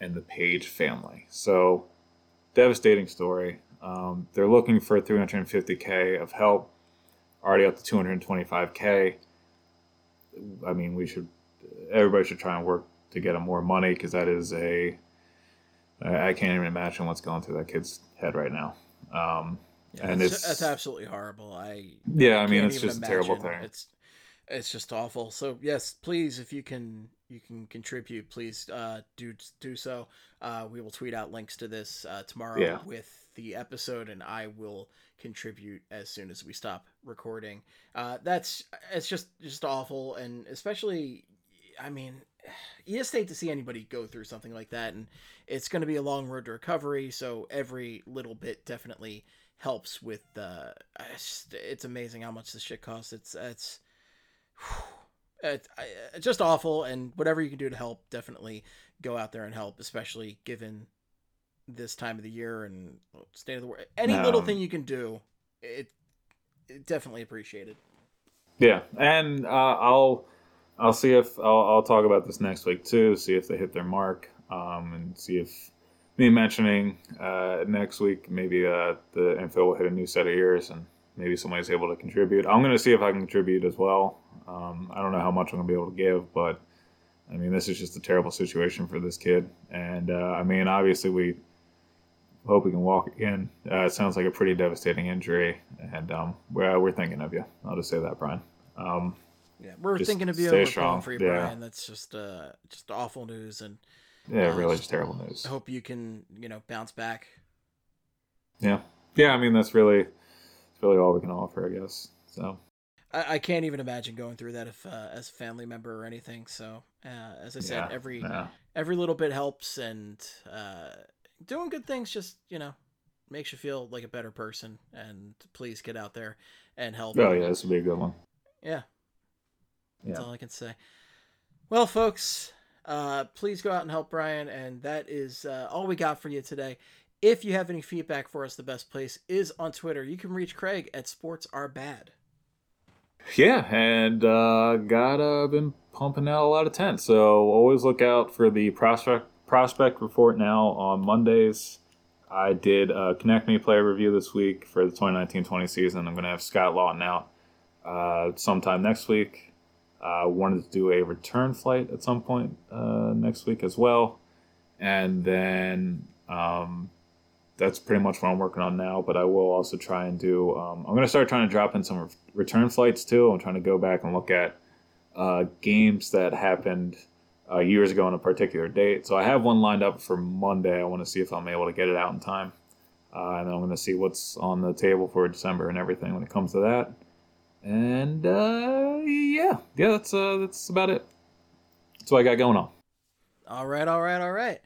and the Page family. So, devastating story. Um, they're looking for 350k of help, already up to 225k. I mean, we should, everybody should try and work to get him more money because that is a, I can't even imagine what's going through that kid's head right now. Um, yeah, and it's, it's absolutely horrible. I yeah, I mean it's just imagine. a terrible thing. It's it's just awful. So yes, please, if you can you can contribute, please uh, do do so. Uh, we will tweet out links to this uh, tomorrow yeah. with the episode, and I will contribute as soon as we stop recording. Uh, that's it's just just awful, and especially, I mean, you just hate to see anybody go through something like that, and it's going to be a long road to recovery. So every little bit definitely helps with. Uh, it's, it's amazing how much this shit costs. It's it's. It's just awful, and whatever you can do to help, definitely go out there and help, especially given this time of the year and state of the world. Any um, little thing you can do, it, it definitely appreciated. Yeah, and uh, I'll I'll see if I'll, I'll talk about this next week too. See if they hit their mark, um, and see if me mentioning uh, next week maybe uh, the info will hit a new set of ears and maybe somebody's able to contribute. I'm gonna see if I can contribute as well. Um, I don't know how much I'm gonna be able to give, but I mean this is just a terrible situation for this kid, and uh, I mean obviously we hope we can walk again. Uh, it sounds like a pretty devastating injury, and um, we're, we're thinking of you. I'll just say that, Brian. Um, yeah, we're thinking of you. We're strong. for you, yeah. Brian. That's just uh, just awful news, and yeah, uh, really just terrible news. I hope you can you know bounce back. Yeah, yeah. I mean, that's really that's really all we can offer, I guess. So. I, I can't even imagine going through that if uh, as a family member or anything. So, uh, as I said, yeah, every yeah. every little bit helps, and uh, doing good things just you know makes you feel like a better person. And please get out there and help. Oh yeah, this would be a good one. Yeah, that's yeah. all I can say. Well, folks, uh, please go out and help Brian. And that is uh, all we got for you today. If you have any feedback for us, the best place is on Twitter. You can reach Craig at Sports Are Bad. Yeah, and uh, got uh, been pumping out a lot of tents, So always look out for the prospect prospect report now on Mondays. I did a Konecny player review this week for the 2019-20 season. I'm going to have Scott Laughton out uh, sometime next week. Uh, wanted to do a return flight at some point uh, next week as well. And then um, that's pretty much what I'm working on now. But I will also try and do, um, I'm going to start trying to drop in some return flights too. I'm trying to go back and look at uh, games that happened uh, years ago on a particular date. So I have one lined up for Monday. I want to see if I'm able to get it out in time. Uh, and then I'm going to see what's on the table for December and everything when it comes to that. And uh, yeah, yeah, that's uh, that's about it. That's what I got going on. All right, all right, all right.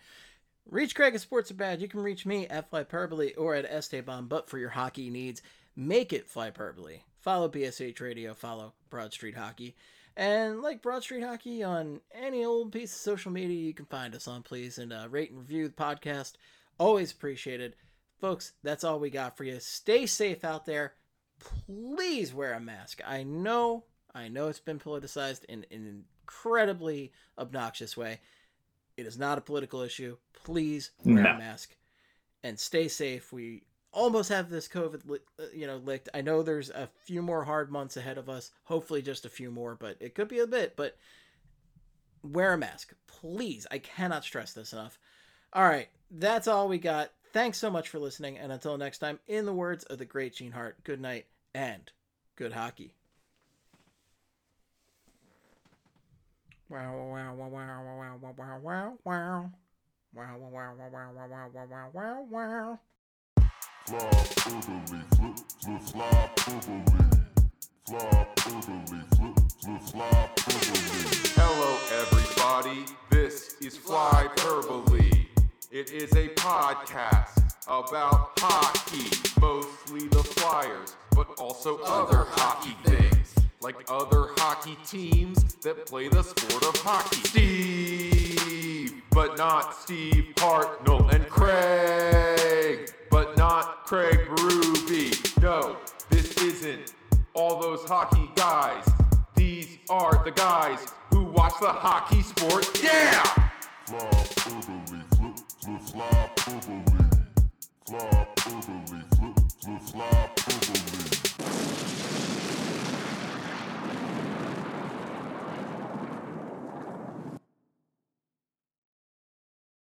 Reach Craig at Sports Bad. You can reach me at Flyperbole or at Esteban, but for your hockey needs, make it Flyperbole. Follow BSH Radio, follow Broad Street Hockey. And like Broad Street Hockey on any old piece of social media you can find us on, please. And uh, rate and review the podcast. Always appreciated. Folks, that's all we got for you. Stay safe out there please wear a mask. I know, I know it's been politicized in in incredibly obnoxious way. It is not a political issue. Please wear No. a mask and stay safe. We almost have this COVID, uh, you know, licked. I know there's a few more hard months ahead of us. Hopefully, just a few more, but it could be a bit. But wear a mask, please. I cannot stress this enough. All right, that's all we got. Thanks so much for listening, and until next time, in the words of the great Gene Hart, good night and good hockey. Wow, wow, wow, wow, wow, wow, wow, wow, wow. Wow, wow, wow, wow, wow, wow, wow, wow, wow. Flop orderly, flip, flip, flop orderly. Flop orderly, flip, flip, flop orderly. Hello, everybody. This is Flyperbole. It is a podcast about hockey, mostly the Flyers, but also other hockey things, like other hockey teams that play the sport of hockey. Steve, but not Steve Hartnell, and Craig, but not Craig Berube. No, this isn't all those hockey guys. These are the guys who watch the hockey sport. Yeah! Fly flip, flip, fly. Fly flip, flip, fly.